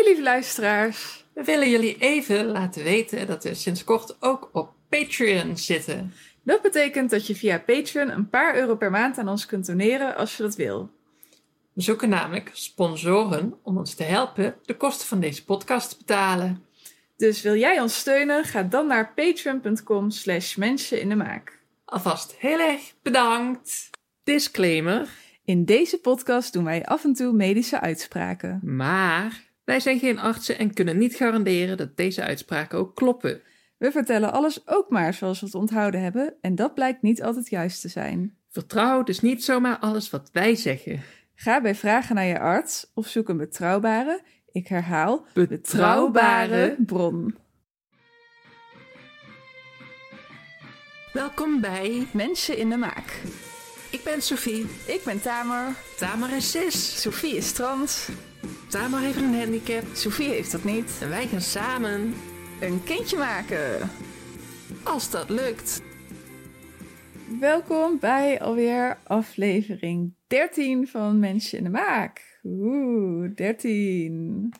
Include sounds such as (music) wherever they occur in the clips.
Hoi lieve luisteraars. We willen jullie even laten weten dat we sinds kort ook op Patreon zitten. Dat betekent dat je via Patreon een paar euro per maand aan ons kunt doneren als je dat wil. We zoeken namelijk sponsoren om ons te helpen de kosten van deze podcast te betalen. Dus wil jij ons steunen? Ga dan naar patreon.com slash mensen in de maak. Alvast heel erg bedankt. Disclaimer. In deze podcast doen wij af en toe medische uitspraken. Maar wij zijn geen artsen en kunnen niet garanderen dat deze uitspraken ook kloppen. We vertellen alles ook maar zoals we het onthouden hebben en dat blijkt niet altijd juist te zijn. Vertrouw dus niet zomaar alles wat wij zeggen. Ga bij vragen naar je arts of zoek een betrouwbare, ik herhaal, Betrouwbare bron. Welkom bij Mensen in de maak. Ik ben Sophie. Ik ben Tamer. Tamer is cis. Sophie is trans. Tamer heeft een handicap. Sophie heeft dat niet. En wij gaan samen, Een kindje maken. als dat lukt. Welkom bij alweer aflevering 13 van Mensen in de Maak. Oeh, 13.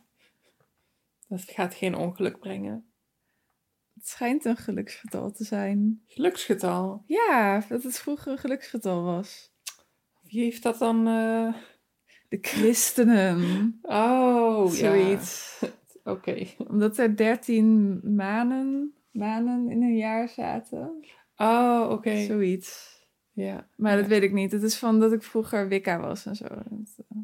Dat gaat geen ongeluk brengen. Het schijnt een geluksgetal te zijn. Geluksgetal. Ja, dat het vroeger een geluksgetal was. Wie heeft dat dan? eh, De christenen. Oh, Zoiets. ja. Oké. Omdat er 13 maanden, maanden in een jaar zaten. Oh, oké. Zoiets. Ja. Maar dat weet ik niet. Het is van dat ik vroeger Wicca was en zo. Dat, eh,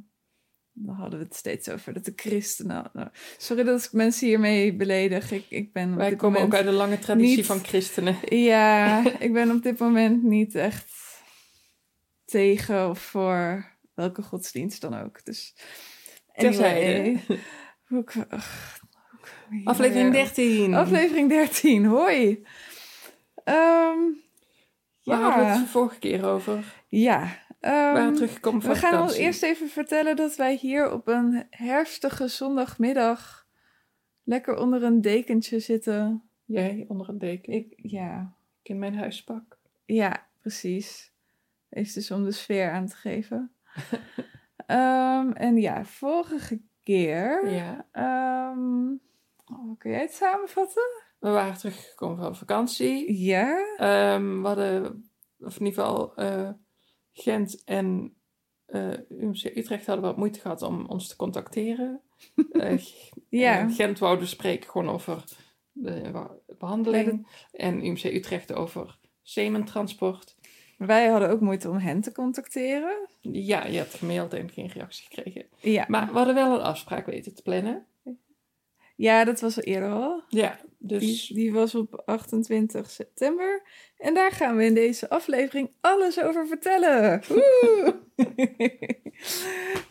dan hadden we het steeds over dat de christenen... nou, sorry dat ik mensen hiermee beledig. Ik, ik ben Wij komen ook uit een lange traditie niet- van christenen. Ja, (laughs) ik ben op dit moment niet echt tegen of voor welke godsdienst dan ook. Dus Terzijde. (laughs) Hoe ik- ach, hoe ik- ja, Aflevering ja. 13. Aflevering 13, hoi. Ehm Waar ja, hadden we het de vorige keer over? ja. We waren teruggekomen van we gaan ons eerst even vertellen dat wij hier op een herfstige zondagmiddag lekker onder een dekentje zitten. Jij onder een deken. Ik Ik, ja, in mijn huispak. ja, precies. Is dus om de sfeer aan te geven. Ehm, en ja, vorige keer. Ja. ehm, oh, kun jij het samenvatten? We waren teruggekomen van vakantie. Ja. Ehm, we hadden, of in ieder geval, eh, Gent en eh UMC Utrecht hadden wat moeite gehad om ons te contacteren. (laughs) Eh, Ja. Gent wou dus spreken gewoon over de behandeling. En UMC Utrecht over sementransport. Wij hadden ook moeite om hen te contacteren. Ja, je hebt gemaild en geen reactie gekregen. Ja, Maar we hadden wel een afspraak weten te plannen. ja dat was al eerder al. Ja, dus Die, die was op 28 september. En daar gaan we in deze aflevering alles over vertellen. Woe! (laughs)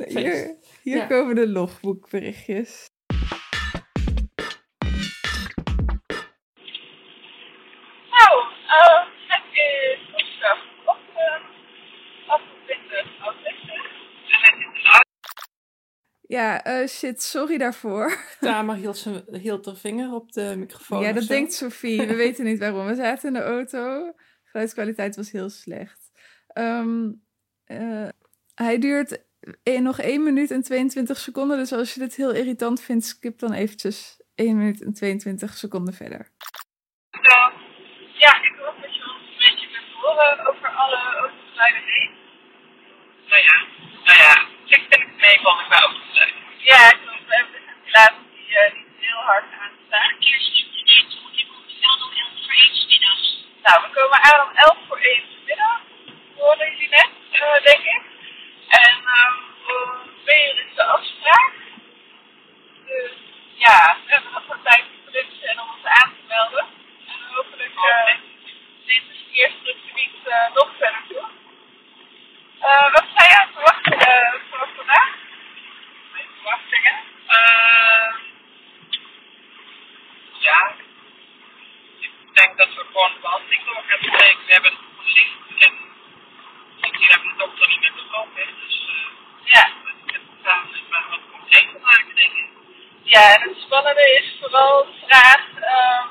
hier hier Ja. komen de logboekberichtjes. Ja, eh, shit, sorry daarvoor. (laughs) Tamer hield, zijn, hield haar vinger op de microfoon. ja, dat zo. denkt Sophie. We (laughs) weten niet waarom. We zaten in de auto. Geluidskwaliteit was heel slecht. Ehm, eh, hij duurt eh, nog 1 minuut en 22 seconden. Dus als je dit heel irritant vindt, skip dan eventjes 1 minuut en 22 seconden verder. Dan, ja, ik hoop dat je ons een beetje kunt horen over alle autogeluiden heen. Nou ja, nou ja, ik vind het meevallen qua autogeluiden. Ja, ik geloof, we hebben de ventilator die eh, niet heel hard aanstaan. Nou, we komen aan om 11 voor 1 middag. Hoorden jullie net, eh, denk ik. En um, om 2 uur is de afspraak. Dus ja, we hebben nog wat tijd te prutsen en om ons aan te melden. En hopelijk uh, neemt het verkeersdrukgebied uh, nog verder toe. Uh, wat zijn jouw verwachtingen voor vandaag? Mijn verwachtingen? Uh, ja, ik denk dat we gewoon de behandeling door gaan spreken. We hebben het gezien en hier hebben we de dokter niet meer begonnen. Dus uh, ja, het gaan we maar wat concreter maken, denk ik. Ja, en het spannende is vooral de vraag: um,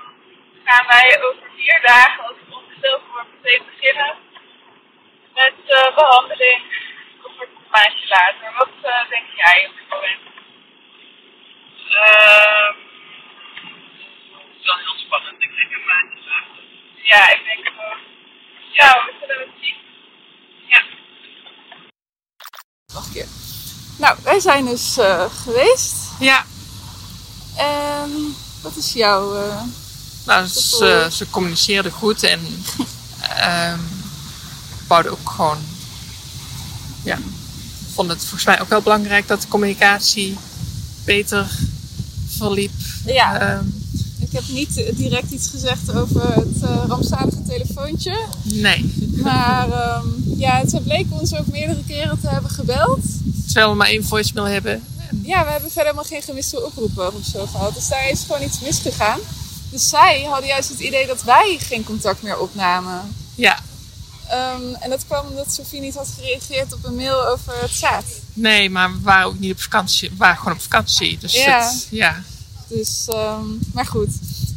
gaan wij over vier dagen, als het ongesteld wordt, meteen beginnen met uh, behandeling? Of wordt het een maandje later? Wat uh, denk jij op dit moment? wij zijn dus eh, geweest. Ja, En wat is jouw... eh, nou, ze, ze communiceerden goed en (laughs) bouwden ook gewoon. Ja, vonden het volgens mij ook wel belangrijk dat de communicatie beter verliep. ja, Ehm, ik heb niet direct iets gezegd over het eh, rampzalige telefoontje. nee, (laughs) Maar ehm, ja, ze bleken ons ook meerdere keren te hebben gebeld. Terwijl we maar één voicemail hebben. Ja, we hebben verder helemaal geen gemiste oproepen of zo gehad. Dus daar is gewoon iets misgegaan. Dus zij hadden juist het idee dat wij geen contact meer opnamen. Ja, Ehm, en dat kwam omdat Sofie niet had gereageerd op een mail over het zaad. nee, maar we waren ook niet op vakantie. We waren gewoon op vakantie. Dus Ja. het- ja. Dus, ehm, maar goed.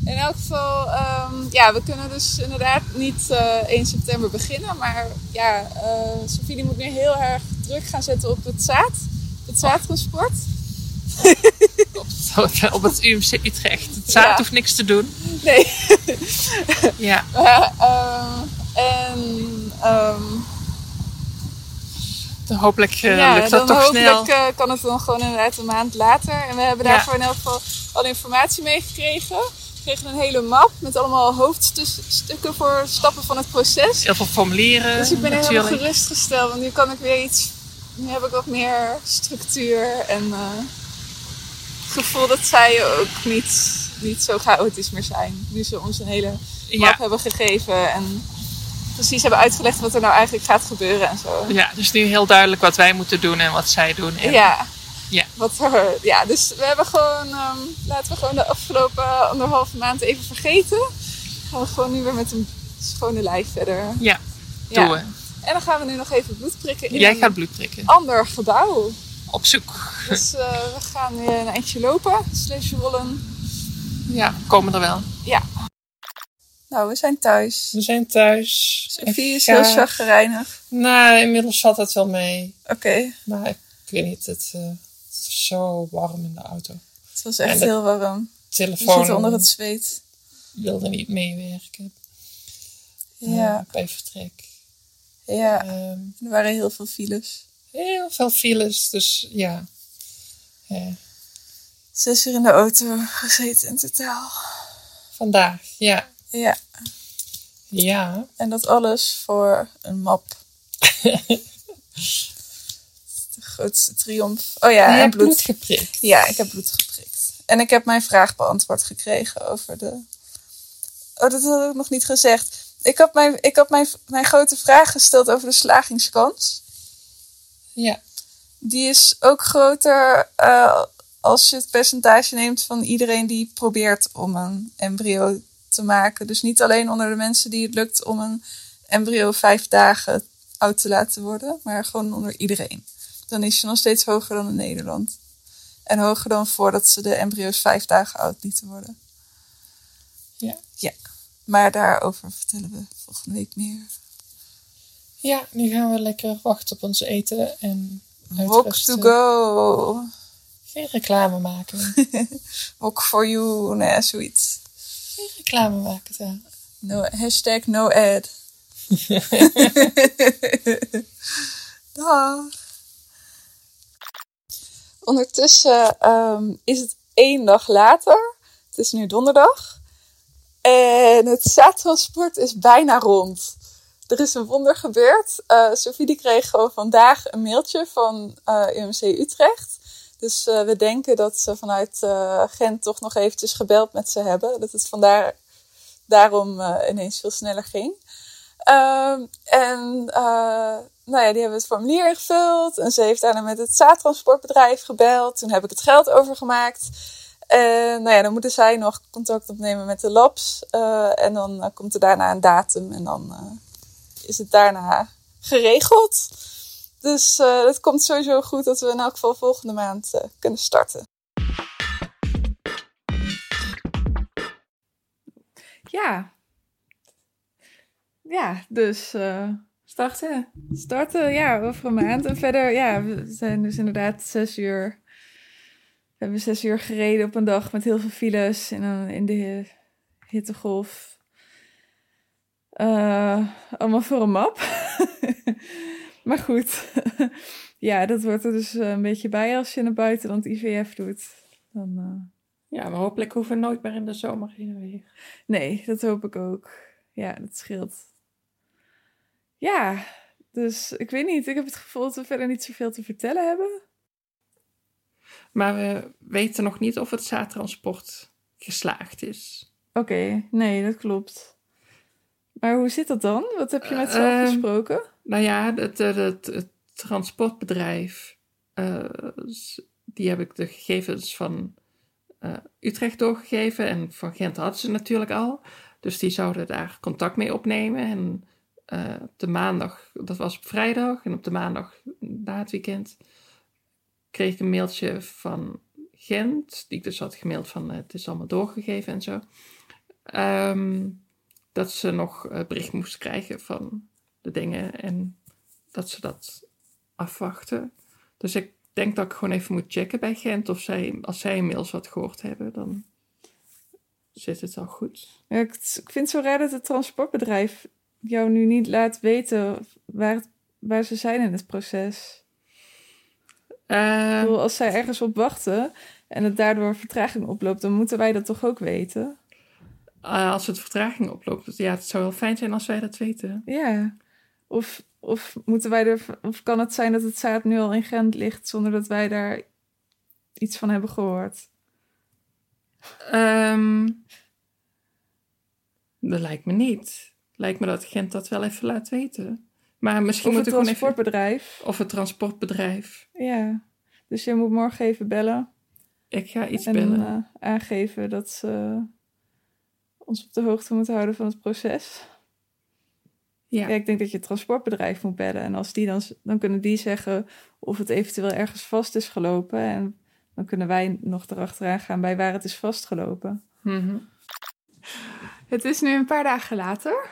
In elk geval, ehm, ja, we kunnen dus inderdaad niet eh 1 september beginnen. Maar ja, eh Sofie die moet nu heel erg druk gaan zetten op het zaad. Het zaadtransport. op, het, op het UMC Utrecht. Het zaad Ja. hoeft niks te doen. Nee. Ja, (laughs) Maar, ehm, en ehm, dan hopelijk eh, ja, lukt dan dat toch hopelijk snel. eh, kan het dan gewoon inderdaad een maand later. En we hebben Ja. daarvoor in elk geval alle informatie meegekregen. We kregen een hele map met allemaal hoofdstukken voor stappen van het proces. Heel veel formulieren Dus ik ben helemaal natuurlijk. gerustgesteld, want nu kan ik weer iets. Nu heb ik ook meer structuur en eh, het gevoel dat zij ook niet, niet zo chaotisch meer zijn. Nu ze ons een hele map Ja, hebben gegeven en precies hebben uitgelegd wat er nou eigenlijk gaat gebeuren en zo. ja, dus nu heel duidelijk wat wij moeten doen en wat zij doen. En, Ja. Ja. Wat er, ja, dus we hebben gewoon, ehm, laten we gewoon de afgelopen anderhalve maand even vergeten. Gaan we gewoon nu weer met een schone lijf verder. Ja, Ja. doen we. En dan gaan we nu nog even bloed prikken in Jij gaat bloed prikken. ander gebouw. Op zoek. Dus eh, we gaan nu een eindje lopen, slash rollen. Ja, komen er wel. Ja. Nou, we zijn thuis. We zijn thuis. Sophie is heel chagrijnig. Nou, inmiddels valt het wel mee. Oké, Maar ik weet niet, het, het is zo warm in de auto. het was echt heel warm. Telefoon zitten onder het zweet. wilde niet meewerken Ja, eh, bij vertrek. Ja. Ehm, Er waren heel veel files. heel veel files, dus ja. Zes uur in de auto gezeten in totaal. vandaag, ja. Ja, Ja, en dat alles voor een map. (laughs) de grootste triomf. Oh ja, en bloed. bloed geprikt. Ja, ik heb bloed geprikt. En ik heb mijn vraag beantwoord gekregen over de. Oh, dat had ik nog niet gezegd. Ik had mijn, ik had mijn, mijn grote vraag gesteld over de slagingskans. Ja, Die is ook groter eh, als je het percentage neemt van iedereen die probeert om een embryo te maken. Dus niet alleen onder de mensen die het lukt om een embryo vijf dagen oud te laten worden, maar gewoon onder iedereen. Dan is je nog steeds hoger dan in Nederland. En hoger dan voordat ze de embryo's vijf dagen oud lieten worden. Ja. Ja, maar daarover vertellen we volgende week meer. Ja, nu gaan we lekker wachten op ons eten en Walk to go. Geen reclame maken. (laughs) Walk for you. Nee, zoiets. Geen reclame maken daar. No, hashtag no ad. (laughs) Dag. Ondertussen ehm, is het één dag later. Het is nu donderdag. En het zaadtransport is bijna rond. Er is een wonder gebeurd. Eh Sophie die kreeg gewoon vandaag een mailtje van eh UMC Utrecht. Dus eh, we denken dat ze vanuit Gent toch nog eventjes gebeld met ze hebben. Dat het vandaar daarom ineens veel sneller ging. Ehm, en nou ja, die hebben het formulier ingevuld. En ze heeft daarna met het zaadtransportbedrijf gebeld. Toen heb ik het geld overgemaakt. En nou ja, dan moeten zij nog contact opnemen met de labs. Eh, en dan eh, komt er daarna een datum. En dan eh, is het daarna geregeld. Dus eh, het komt sowieso goed dat we in elk geval volgende maand eh, kunnen starten. Ja. Ja, dus eh, Starten. starten, ja, over een maand. En verder, ja, we zijn dus inderdaad zes uur. We hebben zes uur gereden op een dag met heel veel files en dan in de hittegolf. Eh, allemaal voor een map. (laughs) maar goed, ja, dat wordt er dus eh, een beetje bij als je in het buitenland IVF doet. Dan, eh, Ja, maar hopelijk hoeven we nooit meer in de zomer heen en weer. Nee, dat hoop ik ook. Ja, dat scheelt. Ja, dus ik weet niet. Ik heb het gevoel dat we verder niet zoveel te vertellen hebben. Maar we weten nog niet of het zaadtransport geslaagd is. Oké, nee, dat klopt. Maar hoe zit dat dan? Wat heb je met ze afgesproken? Nou ja, het, het, het, het transportbedrijf, eh, die heb ik de gegevens van eh, Utrecht doorgegeven. En van Gent hadden ze natuurlijk al. Dus die zouden daar contact mee opnemen. En eh, op de maandag, dat was op vrijdag. En op de maandag na het weekend kreeg een mailtje van Gent. Die ik dus had gemaild van eh, het is allemaal doorgegeven en zo. Ehm, dat ze nog eh, bericht moesten krijgen van de dingen en dat ze dat afwachten. Dus ik denk dat ik gewoon even moet checken bij Gent of zij, als zij inmiddels wat gehoord hebben, dan zit het al goed. Ik, vind het zo raar dat het transportbedrijf jou nu niet laat weten waar, waar ze zijn in het proces. Eh, bedoel, als zij ergens op wachten en het daardoor vertraging oploopt, dan moeten wij dat toch ook weten? eh, als het vertraging oploopt, ja, het zou wel fijn zijn als wij dat weten. Ja. Of, of, moeten wij er, of kan het zijn dat het zaad nu al in Gent ligt zonder dat wij daar iets van hebben gehoord? Ehm, dat lijkt me niet. Lijkt me dat Gent dat wel even laat weten. Maar misschien Of moet het ik gewoon even... transportbedrijf? Of het transportbedrijf. Ja. Dus je moet morgen even bellen. Ik ga iets en bellen. eh, aangeven dat ze ons op de hoogte moeten houden van het proces. ja. Ja, ik denk dat je het transportbedrijf moet bellen. En als die dan, dan kunnen die zeggen of het eventueel ergens vast is gelopen. En dan kunnen wij nog erachteraan gaan bij waar het is vastgelopen. Mhm. Het is nu een paar dagen later.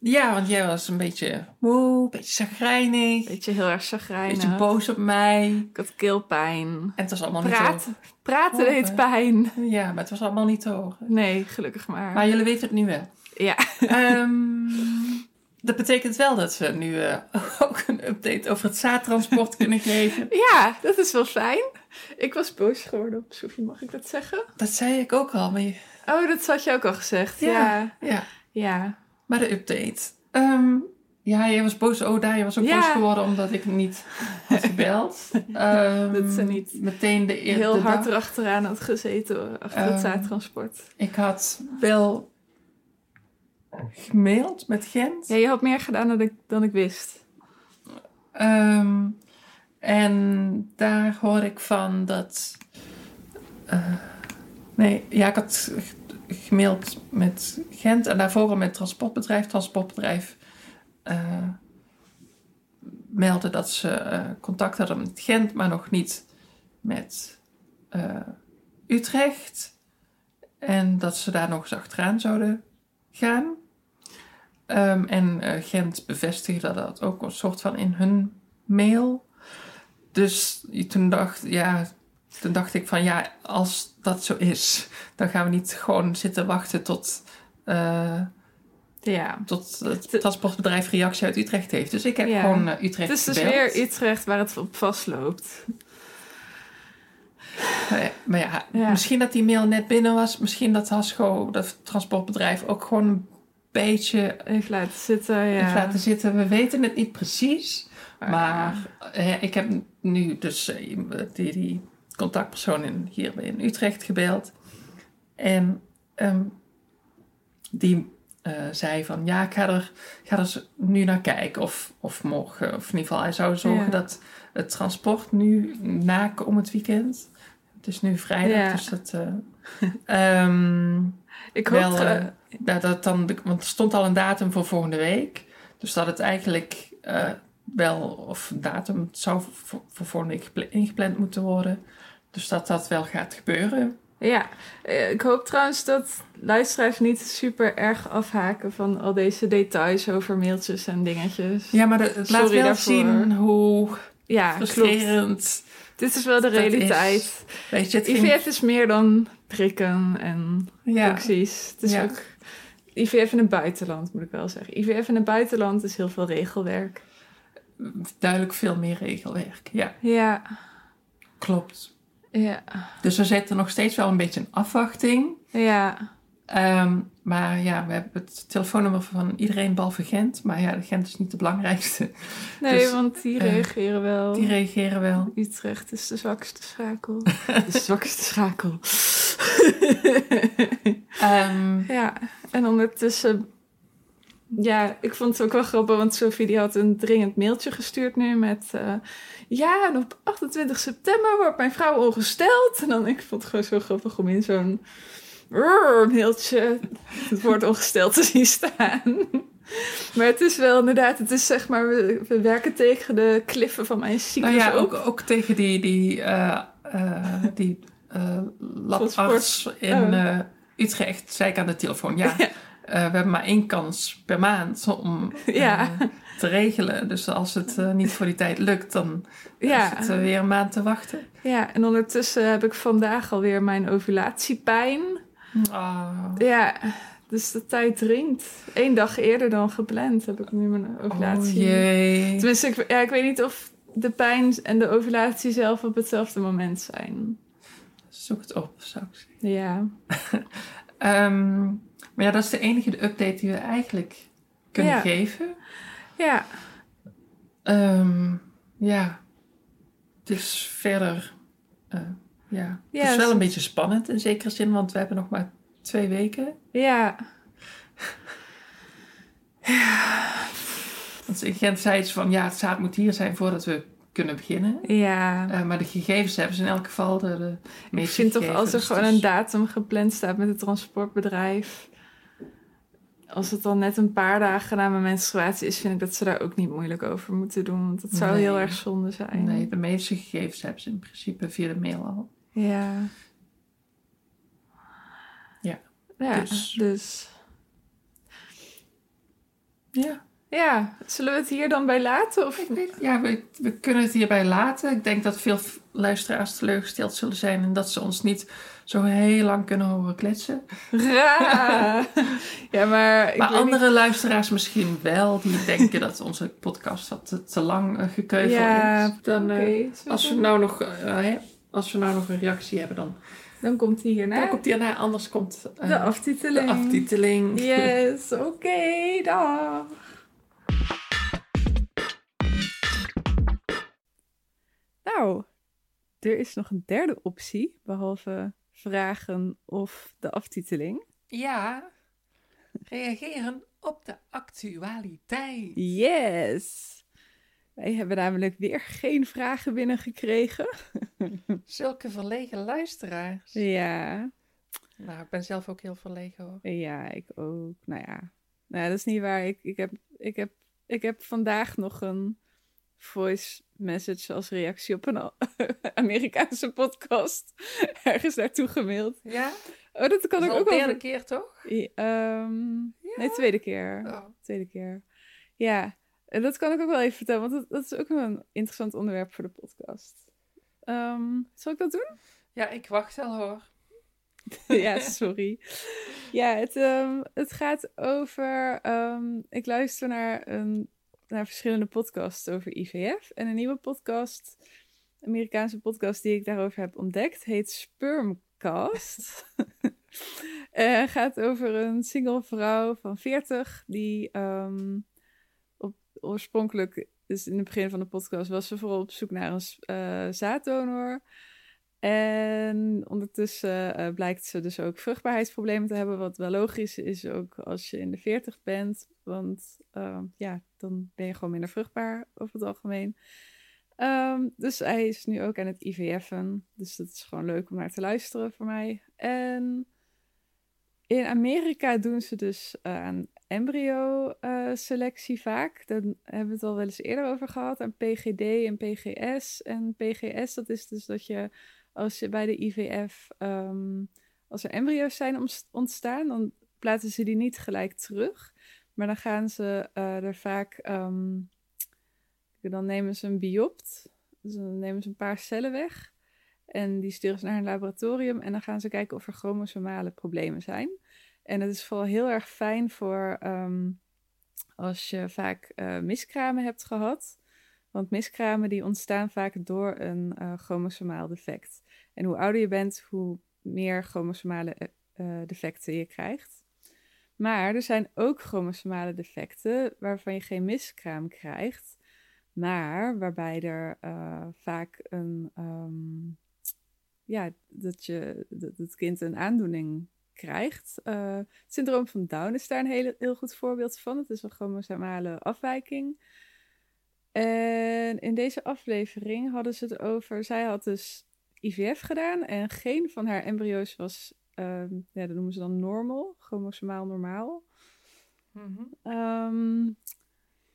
Ja, want jij was een beetje moe, een beetje zagrijnig, een Beetje heel erg chagrijnig. beetje boos op mij. Ik had keelpijn. En het was allemaal niet Praten, praten deed pijn. Ja, maar het was allemaal niet te horen. Nee, gelukkig maar. Maar jullie weten het nu wel. Ja. Ehm, dat betekent wel dat we nu eh, (laughs) ook een update over het zaadtransport (laughs) kunnen geven. ja, dat is wel fijn. Ik was boos geworden op Sophie, mag ik dat zeggen? Dat zei ik ook al. Maar, je- Oh, dat had je ook al gezegd. Ja. ja. Ja. Maar de update. Ehm, ja, jij was boos. Oh, daar, je was ook Ja. boos geworden omdat ik niet had gebeld. (laughs) Ehm, Dat ze niet Meteen de eerste Heel hard dag. erachteraan had gezeten achter het Ehm, zaadtransport. Ik had wel gemaild met Gent. Ja, je had meer gedaan dan ik, dan ik wist. Ehm, en daar hoor ik van dat. eh, nee, ja, ik had gemaild met Gent en daarvoor al met transportbedrijf. Transportbedrijf eh, meldde dat ze eh, contact hadden met Gent, maar nog niet met eh, Utrecht. En dat ze daar nog eens achteraan zouden gaan. Ehm, en Gent bevestigde dat ook een soort van in hun mail. Dus toen dacht, ja, toen dacht ik van ja, als dat zo is, dan gaan we niet gewoon zitten wachten tot, eh, Ja. tot het transportbedrijf reactie uit Utrecht heeft. Dus ik heb Ja. gewoon eh, Utrecht Het is dus weer Utrecht waar het op vastloopt. Eh, maar ja, Ja. misschien dat die mail net binnen was. Misschien dat Hasco, dat transportbedrijf, ook gewoon een beetje Even laten zitten, ja. heeft laten zitten. We weten het niet precies. Maar- Maar eh, ik heb nu dus die, die contactpersoon in, hier in Utrecht gebeld. En ehm, die eh, zei van ja, ik ga er, ga er nu naar kijken. Of, of morgen. Of in ieder geval, hij zou zorgen Ja. dat het transport nu na om het weekend. Het is nu vrijdag, Ja. dus dat. eh, (laughs) ehm, Ik hoop... wel, eh, dat, dat dan, want er stond al een datum voor volgende week. Dus dat het eigenlijk wel, of datum het zou voor, voor volgende week gepla- ingepland moeten worden. Dus dat dat wel gaat gebeuren. Ja, eh, ik hoop trouwens dat luisteraars niet super erg afhaken van al deze details over mailtjes en dingetjes. Ja, maar de- het laat wel daarvoor. zien hoe Ja, klopt. frustrerend. Dit is wel de dat is. realiteit. Weet je, het ging- IVF is meer dan prikken en ja, acties. Het is Ja. ook IVF in het buitenland, moet ik wel zeggen. IVF in het buitenland is heel veel regelwerk. duidelijk veel meer regelwerk. Ja, Ja, klopt. Ja, Dus we zitten nog steeds wel een beetje in afwachting. ja. Ehm, maar ja, we hebben het telefoonnummer van iedereen behalve Gent. Maar ja, Gent is niet de belangrijkste. (laughs) Nee, Dus, want die eh, reageren wel. Die reageren wel. Utrecht is de zwakste schakel. (laughs) de zwakste schakel. Ehm, ja, en ondertussen... Ja, ik vond het ook wel grappig, want Sophie die had een dringend mailtje gestuurd nu met... eh, ja, en op 28 september wordt mijn vrouw ongesteld. En dan, ik vond het gewoon zo grappig om in zo'n mailtje het woord ongesteld te zien staan. Maar het is wel inderdaad, het is zeg maar, we, we werken tegen de kliffen van mijn cyclus nou ja, ook, ook tegen die, die, eh, eh, die eh labarts in Oh. Utrecht, zei ik aan de telefoon. Ja, Ja. Eh, we hebben maar één kans per maand om (laughs) eh, Ja. te regelen. Dus als het eh, niet voor die tijd lukt, dan Ja. is het eh, weer een maand te wachten. Ja, en ondertussen heb ik vandaag alweer mijn ovulatiepijn. Ah. Ja, dus de tijd dringt. Eén dag eerder dan gepland heb ik nu mijn Oh ovulatie. jee. Tenminste, ik, ja, ik weet niet of de pijn en de ovulatie zelf op hetzelfde moment zijn. Zoek het op, zou ik zeggen. Ja, (laughs) Ehm, maar ja, dat is de enige update die we eigenlijk kunnen Ja. geven. ja, Ehm, ja, het is verder. ja. Ja, het is wel het- een beetje spannend in zekere zin, want we hebben nog maar twee weken. ja. (laughs) Want in Gent zei ze van ja, het zaad moet hier zijn voordat we kunnen beginnen. Ja, Eh, maar de gegevens hebben ze in elk geval. De, de ik vind toch als er gegevens, gewoon dus- een datum gepland staat met het transportbedrijf... Als het dan net een paar dagen na mijn menstruatie is, vind ik dat ze daar ook niet moeilijk over moeten doen. Want dat zou Nee. heel erg zonde zijn. Nee, de meeste gegevens hebben ze in principe via de mail al. Ja. Ja. Ja, Dus- dus... Ja, Ja, zullen we het hier dan bij laten? Of... ik weet, ja we, we kunnen het hierbij laten. Ik denk dat veel luisteraars teleurgesteld zullen zijn en dat ze ons niet zo heel lang kunnen horen kletsen. Ra! (laughs) ja, maar... Ik maar andere luisteraars misschien wel, die denken dat onze podcast wat te, te lang uh, gekeuvel Ja, is. Dan, oké. eh, als, we nou nog, eh, als we nou nog een reactie hebben, dan, Dan komt hij hierna. dan komt die erna. Anders komt de aftiteling. de aftiteling. Yes, (laughs) oké, dag. Nou, er is nog een derde optie, behalve vragen of de aftiteling. Ja, reageren op de actualiteit. Yes! Wij hebben namelijk weer geen vragen binnengekregen. (laughs) Zulke verlegen luisteraars. Ja, Nou, ik ben zelf ook heel verlegen hoor. ja, ik ook. Nou ja, nou, dat is niet waar. Ik, ik, heb, ik, heb, ik heb vandaag nog een voice message als reactie op een (laughs) Amerikaanse podcast (laughs) ergens naartoe gemaild. Ja? Oh, dat kan Dat ik ook de wel. derde keer toch? Ja, ehm, Nee, tweede keer. Oh. Tweede keer. Ja, en dat kan ik ook wel even vertellen, want dat, dat is ook een interessant onderwerp voor de podcast. Ehm, zal ik dat doen? Ja, ik wacht al hoor. (laughs) ja, sorry. Ja, het, ehm, het gaat over. ik luister naar, een, naar verschillende podcasts over IVF. En een nieuwe podcast, Amerikaanse podcast die ik daarover heb ontdekt, heet Spermcast. (laughs) Eh, gaat over een single vrouw van 40 die ehm, oorspronkelijk, dus in het begin van de podcast, was ze vooral op zoek naar een eh, zaaddonor. En ondertussen eh, blijkt ze dus ook vruchtbaarheidsproblemen te hebben, wat wel logisch is ook als je in de 40 bent, want ehm, ja, dan ben je gewoon minder vruchtbaar over het algemeen. Ehm, dus hij is nu ook aan het IVF'en, dus dat is gewoon leuk om naar te luisteren voor mij. En in Amerika doen ze dus eh, aan embryo-selectie vaak. Daar hebben we het al wel eens eerder over gehad. Aan PGD en PGS. En PGS, dat is dus dat je als je bij de IVF, ehm, als er embryo's zijn ontstaan, dan plaatsen ze die niet gelijk terug. Maar dan gaan ze eh, er vaak, ehm, dan nemen ze een biopt. Dus dan nemen ze een paar cellen weg. En die sturen ze naar een laboratorium. En dan gaan ze kijken of er chromosomale problemen zijn. En dat is vooral heel erg fijn voor ehm, als je vaak eh, miskramen hebt gehad. Want miskramen die ontstaan vaak door een uh, chromosomaal defect. En hoe ouder je bent, hoe meer chromosomale uh, defecten je krijgt. Maar er zijn ook chromosomale defecten waarvan je geen miskraam krijgt, maar waarbij er uh, vaak een, um, ja, dat, je, dat het kind een aandoening krijgt. Het syndroom van Down is daar een heel, heel goed voorbeeld van. Het is een chromosomale afwijking. En in deze aflevering hadden ze het over, zij had dus IVF gedaan en geen van haar embryo's was Um, ja, dat noemen ze dan normal, chromosomaal normaal. Mm um,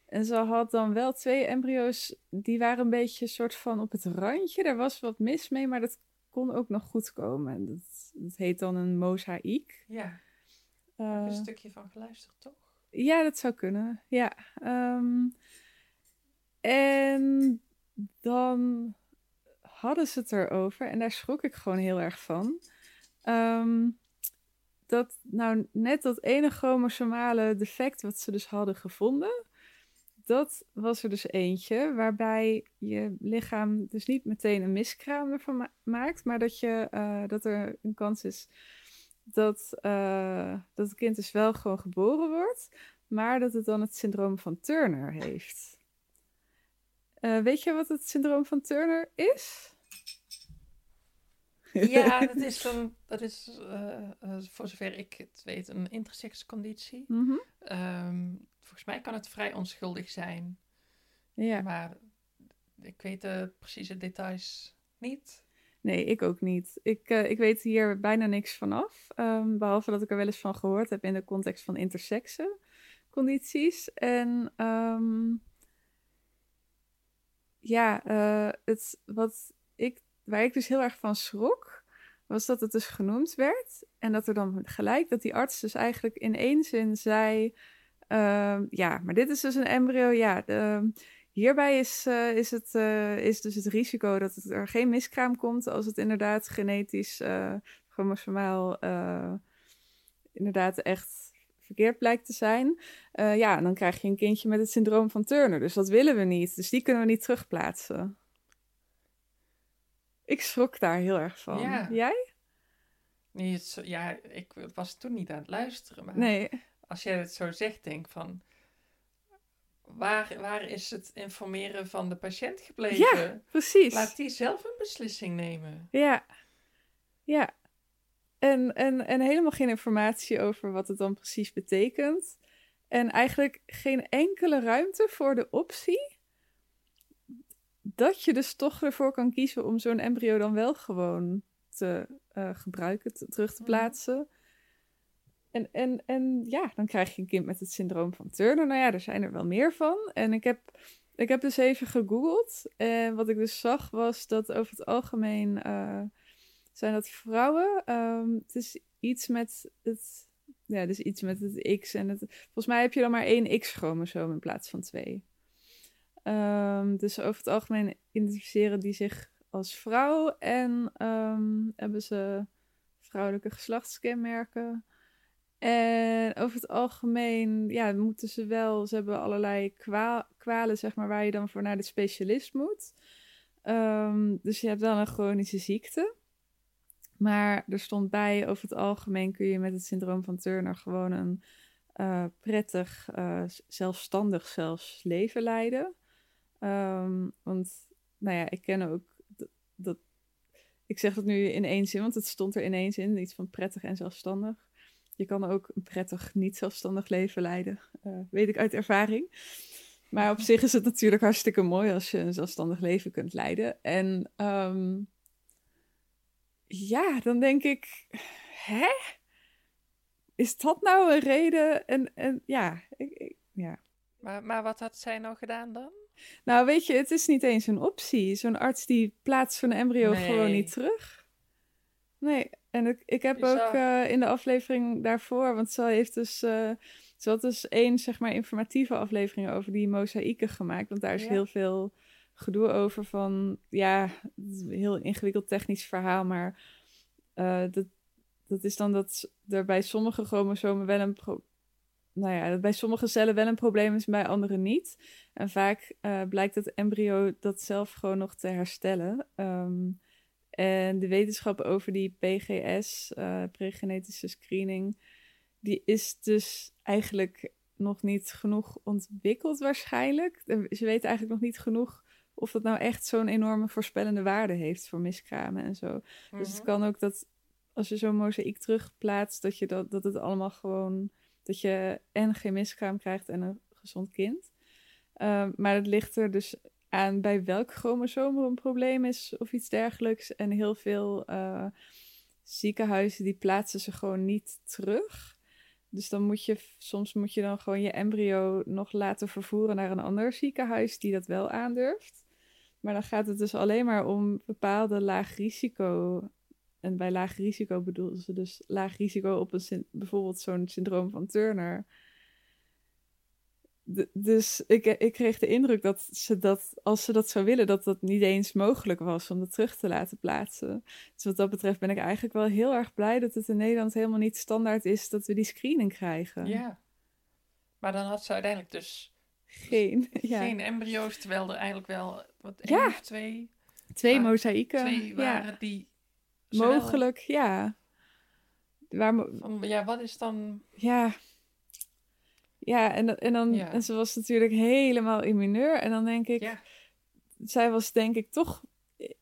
en ze had dan wel twee embryo's, die waren een beetje soort van op het randje. Daar was wat mis mee, maar dat kon ook nog goed komen. Dat, dat heet dan een mosaïek. Ja. Uh, een stukje van geluisterd, toch? Ja, dat zou kunnen. Ja. Um, en dan hadden ze het erover en daar schrok ik gewoon heel erg van. Um, dat nou net dat ene chromosomale defect wat ze dus hadden gevonden, dat was er dus eentje waarbij je lichaam dus niet meteen een miskraam ervan maakt, maar dat, je, uh, dat er een kans is dat, uh, dat het kind dus wel gewoon geboren wordt, maar dat het dan het syndroom van Turner heeft. Uh, weet je wat het syndroom van Turner is? Ja, (laughs) dat is, een, dat is uh, uh, voor zover ik het weet een intersexconditie. Mm -hmm. um, volgens mij kan het vrij onschuldig zijn. Ja. Maar ik weet de precieze details niet. Nee, ik ook niet. Ik, uh, ik weet hier bijna niks vanaf. Um, behalve dat ik er wel eens van gehoord heb in de context van intersexe condities. En um, ja, het, wat ik waar ik dus heel erg van schrok, was dat het dus genoemd werd. En dat er dan gelijk, dat die arts dus eigenlijk in één zin zei... Uh, ja, maar dit is dus een embryo. Ja, de, hierbij is, uh, is, het, uh, is dus het risico dat het er geen miskraam komt... als het inderdaad genetisch, uh, chromosomaal, inderdaad echt verkeerd blijkt te zijn. ja, dan krijg je een kindje met het syndroom van Turner. Dus dat willen we niet. Dus die kunnen we niet terugplaatsen. Ik schrok daar heel erg van. Ja. Jij? Ja, ik was toen niet aan het luisteren. Maar nee. als jij het zo zegt, denk van... Waar, waar is het informeren van de patiënt gebleven? Ja, precies. Laat die zelf een beslissing nemen. Ja, ja. En, en, en helemaal geen informatie over wat het dan precies betekent. En eigenlijk geen enkele ruimte voor de optie dat je dus toch ervoor kan kiezen om zo'n embryo dan wel gewoon te uh, gebruiken, te, terug te mhm. plaatsen. En, en, en ja, dan krijg je een kind met het syndroom van Turner. Nou ja, er zijn er wel meer van. En ik heb, ik heb dus even gegoogeld. En wat ik dus zag was dat over het algemeen uh, zijn dat vrouwen. Um, het is iets met het. Ja, dus iets met het X. En het, volgens mij heb je dan maar één X-chromosoom in plaats van twee. Um, dus over het algemeen identificeren die zich als vrouw en um, hebben ze vrouwelijke geslachtskenmerken. En over het algemeen, ja, moeten ze wel, ze hebben allerlei kwa kwalen, zeg maar, waar je dan voor naar de specialist moet. Dus je hebt wel een chronische ziekte. Maar er stond bij, over het algemeen kun je met het syndroom van Turner gewoon een uh, prettig, uh, zelfstandig zelfs leven leiden. Um, want, nou ja, ik ken ook dat, Ik zeg het nu in één zin, want het stond er in één zin. Iets van prettig en zelfstandig. Je kan ook een prettig, niet zelfstandig leven leiden. Uh, weet ik uit ervaring. Maar op zich is het natuurlijk hartstikke mooi als je een zelfstandig leven kunt leiden. En um, ja, dan denk ik, hè? Is dat nou een reden? En, en ja, ik, ik, ja. Maar, maar wat had zij nou gedaan dan? Nou, weet je, het is niet eens een optie. Zo'n arts die plaatst zo'n embryo gewoon niet terug. Nee, en ik, ik heb ook uh, in de aflevering daarvoor, want ze heeft dus, uh, ze had dus één, zeg maar, informatieve aflevering over die mozaïeken gemaakt. Want daar is heel veel gedoe over van, ja, heel ingewikkeld technisch verhaal, maar uh, dat, dat is dan dat er bij sommige chromosomen wel een nou ja, bij sommige cellen wel een probleem is, bij andere niet. En vaak uh, blijkt het embryo dat zelf gewoon nog te herstellen. Um, en de wetenschap over die PGS, uh, pregenetische screening, die is dus eigenlijk nog niet genoeg ontwikkeld waarschijnlijk. Ze weten eigenlijk nog niet genoeg of dat nou echt zo'n enorme voorspellende waarde heeft voor miskramen en zo. Dus het mhm. kan ook dat als je zo'n mozaïek terugplaatst, dat, je dat, dat het allemaal gewoon, dat je en geen miskraam krijgt en een gezond kind. Uh, maar het ligt er dus aan bij welk chromosoom er een probleem is of iets dergelijks. En heel veel uh, ziekenhuizen die plaatsen ze gewoon niet terug. Dus dan moet je soms moet je dan gewoon je embryo nog laten vervoeren naar een ander ziekenhuis die dat wel aandurft. Maar dan gaat het dus alleen maar om bepaalde laag risico. En bij laag risico bedoelen ze dus laag risico op een bijvoorbeeld zo'n syndroom van Turner dus ik, ik kreeg de indruk dat ze dat, als ze dat zou willen, dat dat niet eens mogelijk was om dat terug te laten plaatsen. Dus wat dat betreft ben ik eigenlijk wel heel erg blij dat het in Nederland helemaal niet standaard is dat we die screening krijgen. Ja. Maar dan had ze uiteindelijk dus geen, (laughs) ja. geen embryo's, terwijl er eigenlijk wel wat één ja. of twee... Twee mozaïeken. Twee waren ja. die... Mogelijk, ja. Waar, ja, wat is dan... Ja, ja, en, en, dan, en ze was natuurlijk helemaal in mineur. En dan denk ik, ja. zij was denk ik toch,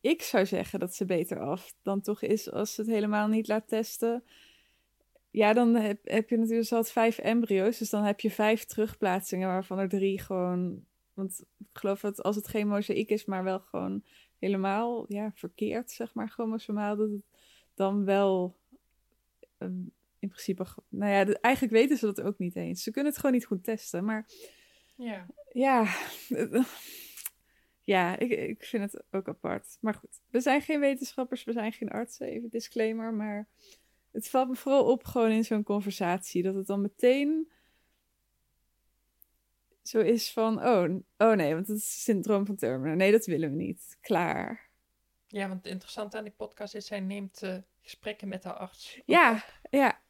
ik zou zeggen dat ze beter af dan toch is als ze het helemaal niet laat testen. Ja, dan heb, heb je natuurlijk altijd vijf embryo's. Dus dan heb je vijf terugplaatsingen, waarvan er drie gewoon. Want ik geloof dat als het geen mozaïek is, maar wel gewoon helemaal ja, verkeerd, zeg maar, chromosomaal, dat het dan wel in principe, nou ja, eigenlijk weten ze dat ook niet eens. Ze kunnen het gewoon niet goed testen, maar ja, ja, (laughs) ja ik, ik vind het ook apart. Maar goed, we zijn geen wetenschappers, we zijn geen artsen, even disclaimer, maar het valt me vooral op gewoon in zo'n conversatie, dat het dan meteen zo is van, oh, oh nee, want het is syndroom van Turner. Nee, dat willen we niet. Klaar. Ja, want het interessante aan die podcast is, hij neemt uh, gesprekken met haar arts. Ja, ja.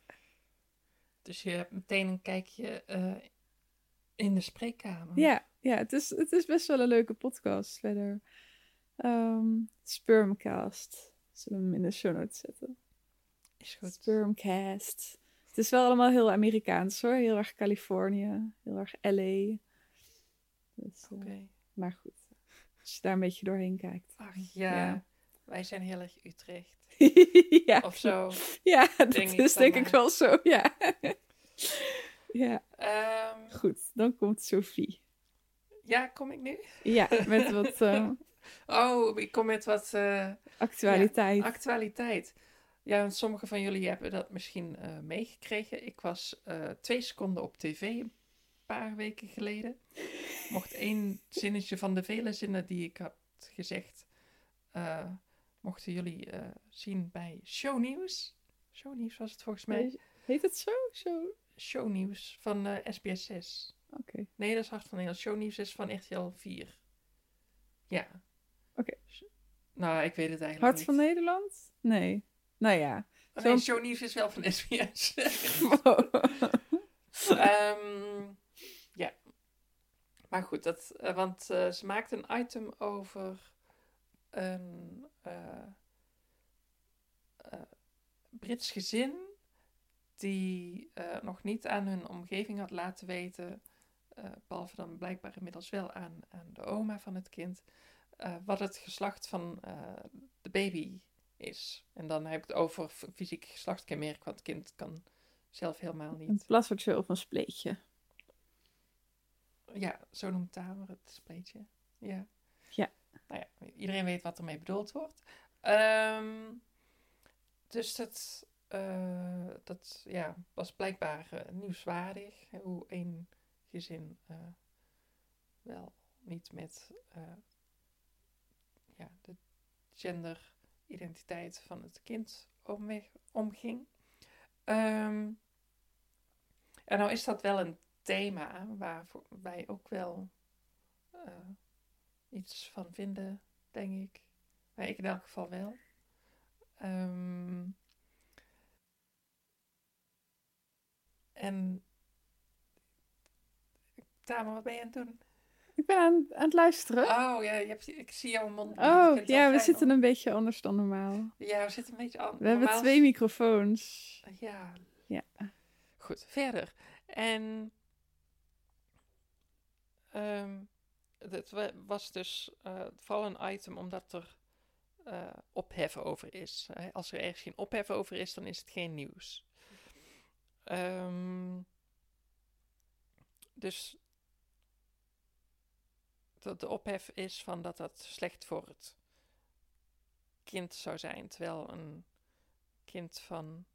Dus je hebt meteen een kijkje uh, in de spreekkamer. Ja, ja het, is, het is best wel een leuke podcast verder. Um, Spermcast. Zullen we hem in de show notes zetten? Is goed. Spermcast. Het is wel allemaal heel Amerikaans hoor. Heel erg Californië. Heel erg LA. Dus, uh, Maar goed. Als je daar een beetje doorheen kijkt. Ach ja. ja. Wij zijn heel erg Utrecht. (laughs) ja. Of zo. Ja, dat is denk ik wel zo, ja. (laughs) ja. Um, Goed, dan komt Sophie. Ja, kom ik nu? Ja, met wat... Uh... (laughs) oh, ik kom met wat... Uh, actualiteit. Ja, actualiteit. Ja, sommige van jullie hebben dat misschien uh, meegekregen. Ik was twee seconden op tv een paar weken geleden. Mocht één zinnetje van de vele zinnen die ik had gezegd mochten jullie zien bij Shownieuws. Shownieuws was het volgens mij. Heet het zo? Show... Shownieuws van eh, SBS6. Oké. Nee, dat is Hart van Nederland. Shownieuws is van RTL 4. Ja. Oké. Nou, ik weet het eigenlijk Hart niet. van Nederland? Nee. Nou ja. Oh, nee, is wel van SBS. um, (laughs) ja. Maar goed, dat, uh, want uh, ze maakt een item over een uh, uh, Brits gezin die nog niet aan hun omgeving had laten weten, behalve dan blijkbaar inmiddels wel aan, aan de oma van het kind, wat het geslacht van de baby is. En dan heb ik het over fysiek geslachtskenmerk, want het kind kan zelf helemaal niet. Een plassertje of een spleetje. Ja, zo noemt Tamer het spleetje. Ja. Ja nou ja, iedereen weet wat ermee bedoeld wordt. Um, dus dat, uh, dat ja, was blijkbaar uh, nieuwswaardig. Hoe één gezin uh, wel niet met ja, de genderidentiteit van het kind omging. Um, en nou is dat wel een thema waar wij ook wel iets van vinden, denk ik. Maar ik in elk geval wel. Um, en Dame, wat ben je aan het doen? Ik ben aan, aan het luisteren. Oh ja, je hebt, ik zie jouw mond. Oh, ja, we zitten om- een beetje anders dan normaal. Ja, we zitten een beetje aan. We hebben twee microfoons. Ja. Ja. Goed, verder. En. ehm het wa- was dus eh, vooral een item omdat er eh, ophef over is. Als er ergens geen ophef over is, dan is het geen nieuws. Ehm, dus dat de ophef is van dat dat slecht voor het kind zou zijn. Terwijl een kind van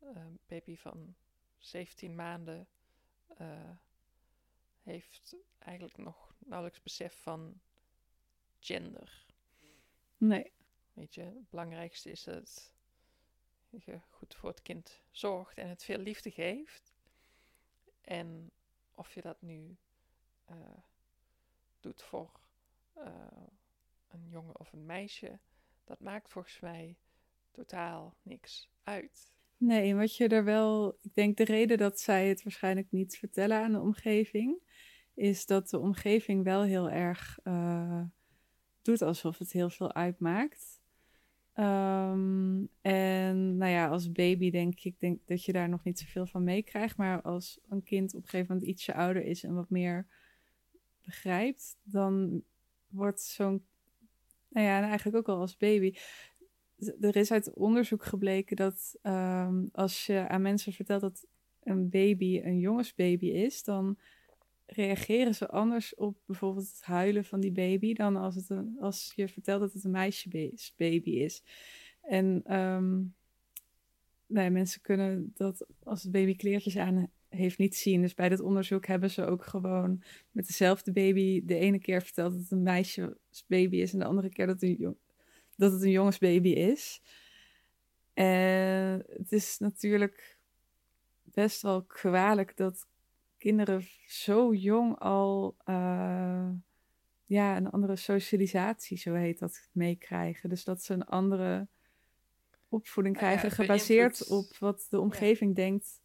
een baby van 17 maanden eh, heeft eigenlijk nog nauwelijks besef van gender. Nee. Weet je, het belangrijkste is dat je goed voor het kind zorgt en het veel liefde geeft. En of je dat nu eh, doet voor eh, een jongen of een meisje, dat maakt volgens mij totaal niks uit. Nee, wat je er wel... Ik denk de reden dat zij het waarschijnlijk niet vertellen aan de omgeving... is dat de omgeving wel heel erg eh, doet alsof het heel veel uitmaakt. Ehm, en nou ja, als baby denk ik denk dat je daar nog niet zoveel van meekrijgt. Maar als een kind op een gegeven moment ietsje ouder is en wat meer begrijpt... dan wordt zo'n... Nou ja, en eigenlijk ook al als baby er is uit onderzoek gebleken dat ehm, als je aan mensen vertelt dat een baby een jongensbaby is, dan reageren ze anders op bijvoorbeeld het huilen van die baby dan als, het een, als je vertelt dat het een meisjebaby is. En ehm, nee, mensen kunnen dat als het baby kleertjes aan heeft niet zien. Dus bij dat onderzoek hebben ze ook gewoon met dezelfde baby de ene keer verteld dat het een meisjesbaby is en de andere keer dat het een, jong- dat het een jongensbaby is. En het is natuurlijk best wel kwalijk dat kinderen zo jong al eh, ja, een andere socialisatie, zo heet dat, meekrijgen. Dus dat ze een andere opvoeding Nou krijgen, gebaseerd op wat de omgeving denkt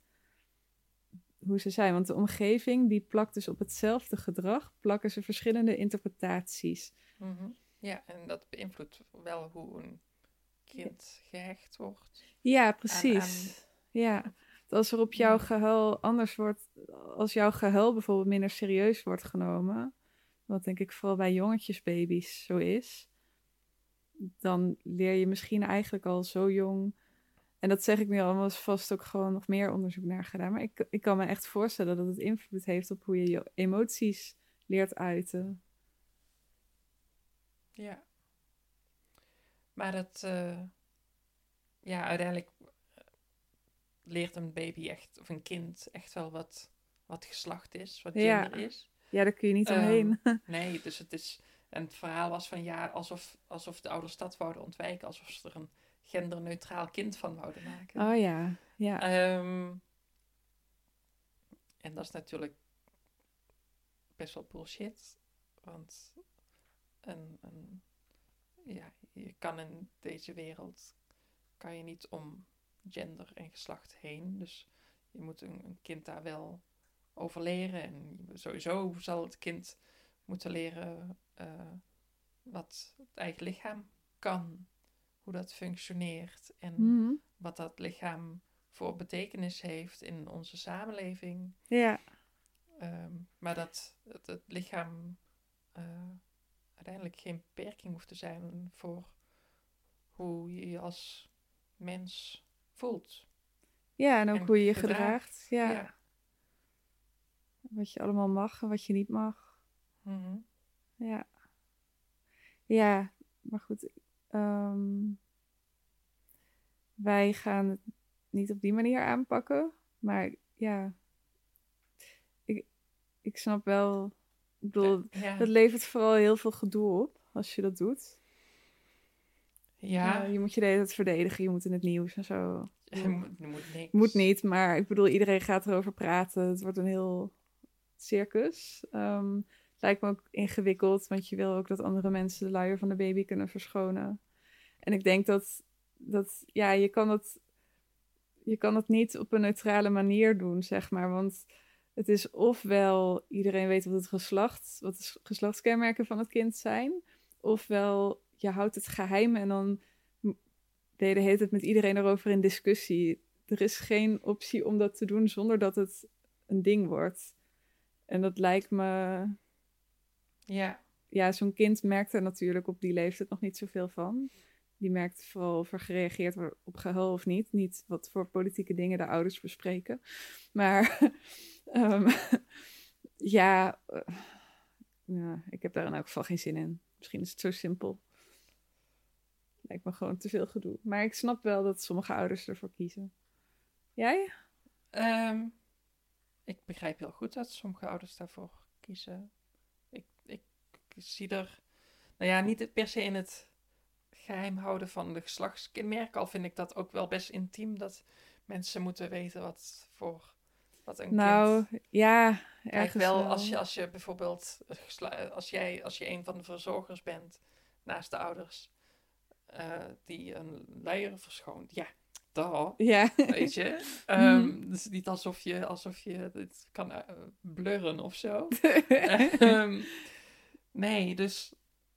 hoe ze zijn. Want de omgeving die plakt dus op hetzelfde gedrag, plakken ze verschillende interpretaties. Mhm. Ja, en dat beïnvloedt wel hoe een kind gehecht wordt. Ja, precies. Ja, als er op jouw gehuil anders wordt, als jouw gehuil bijvoorbeeld minder serieus wordt genomen, wat denk ik vooral bij jongetjesbaby's zo is, dan leer je misschien eigenlijk al zo jong, en dat zeg ik nu al, maar er is vast ook gewoon nog meer onderzoek naar gedaan, maar ik, ik kan me echt voorstellen dat het invloed heeft op hoe je je emoties leert uiten. Ja. Maar dat, eh, ja, uiteindelijk eh, leert een baby echt, of een kind echt wel wat, wat geslacht is, wat Ja. gender is. Ja, daar kun je niet Ehm, omheen. (laughs) Nee, dus het is, en het verhaal was van ja, alsof, alsof de ouders dat wouden ontwijken, alsof ze er een genderneutraal kind van wouden maken. oh ja, ja. Ehm, en dat is natuurlijk best wel bullshit. Want een, een, ja, je kan in deze wereld kan je niet om gender en geslacht heen. Dus je moet een, een kind daar wel over leren. En sowieso zal het kind moeten leren eh, wat het eigen lichaam kan. Hoe dat functioneert. En Mhm. wat dat lichaam voor betekenis heeft in onze samenleving. Ja, Ehm, maar dat het, het lichaam eh, uiteindelijk geen beperking hoeft te zijn voor hoe je je als mens voelt. ja en ook En hoe je je gedraagt. gedraagt. Ja. Wat je allemaal mag en wat je niet mag. Mhm. Ja. Ja, maar goed. Ehm, wij gaan het niet op die manier aanpakken. Maar ja, ik, ik snap wel. Ik bedoel, ja. het levert vooral heel veel gedoe op als je dat doet. ja. Eh, je moet je de hele tijd verdedigen, je moet in het nieuws en zo. (laughs) je moet, je moet niks. Moet niet, maar ik bedoel, iedereen gaat erover praten. Het wordt een heel circus. Ehm, lijkt me ook ingewikkeld, want je wil ook dat andere mensen de luier van de baby kunnen verschonen. En ik denk dat, dat ja, je kan het, je kan het niet op een neutrale manier doen, zeg maar. Want het is ofwel iedereen weet wat het geslacht, wat de geslachtskenmerken van het kind zijn, ofwel je houdt het geheim en dan ben je de hele tijd met iedereen erover in discussie. Er is geen optie om dat te doen zonder dat het een ding wordt. En dat lijkt me. Ja. Ja, zo'n kind merkt er natuurlijk op die leeftijd nog niet zoveel van. Die merkt vooral of er gereageerd wordt op gehuil of niet. Niet wat voor politieke dingen de ouders bespreken. Maar um, (laughs) (laughs) ja, uh, ja, ik heb daar in elk geval geen zin in. Misschien is het zo simpel. Lijkt me gewoon te veel gedoe. Maar ik snap wel dat sommige ouders ervoor kiezen. Jij? Um, ik begrijp heel goed dat sommige ouders daarvoor kiezen. Zie er, nou ja, niet per se in het geheim houden van de geslachtskenmerken. Al vind ik dat ook wel best intiem dat mensen moeten weten wat voor wat een nou, kind. ja, Kijk wel, Als, je, als je bijvoorbeeld, als jij, als je een van de verzorgers bent naast de ouders, uh, die een luier verschoont, ja, daar, ja. weet je. Um, (laughs) dus niet alsof je, alsof je het kan uh, blurren of zo. um, (laughs) nee, dus,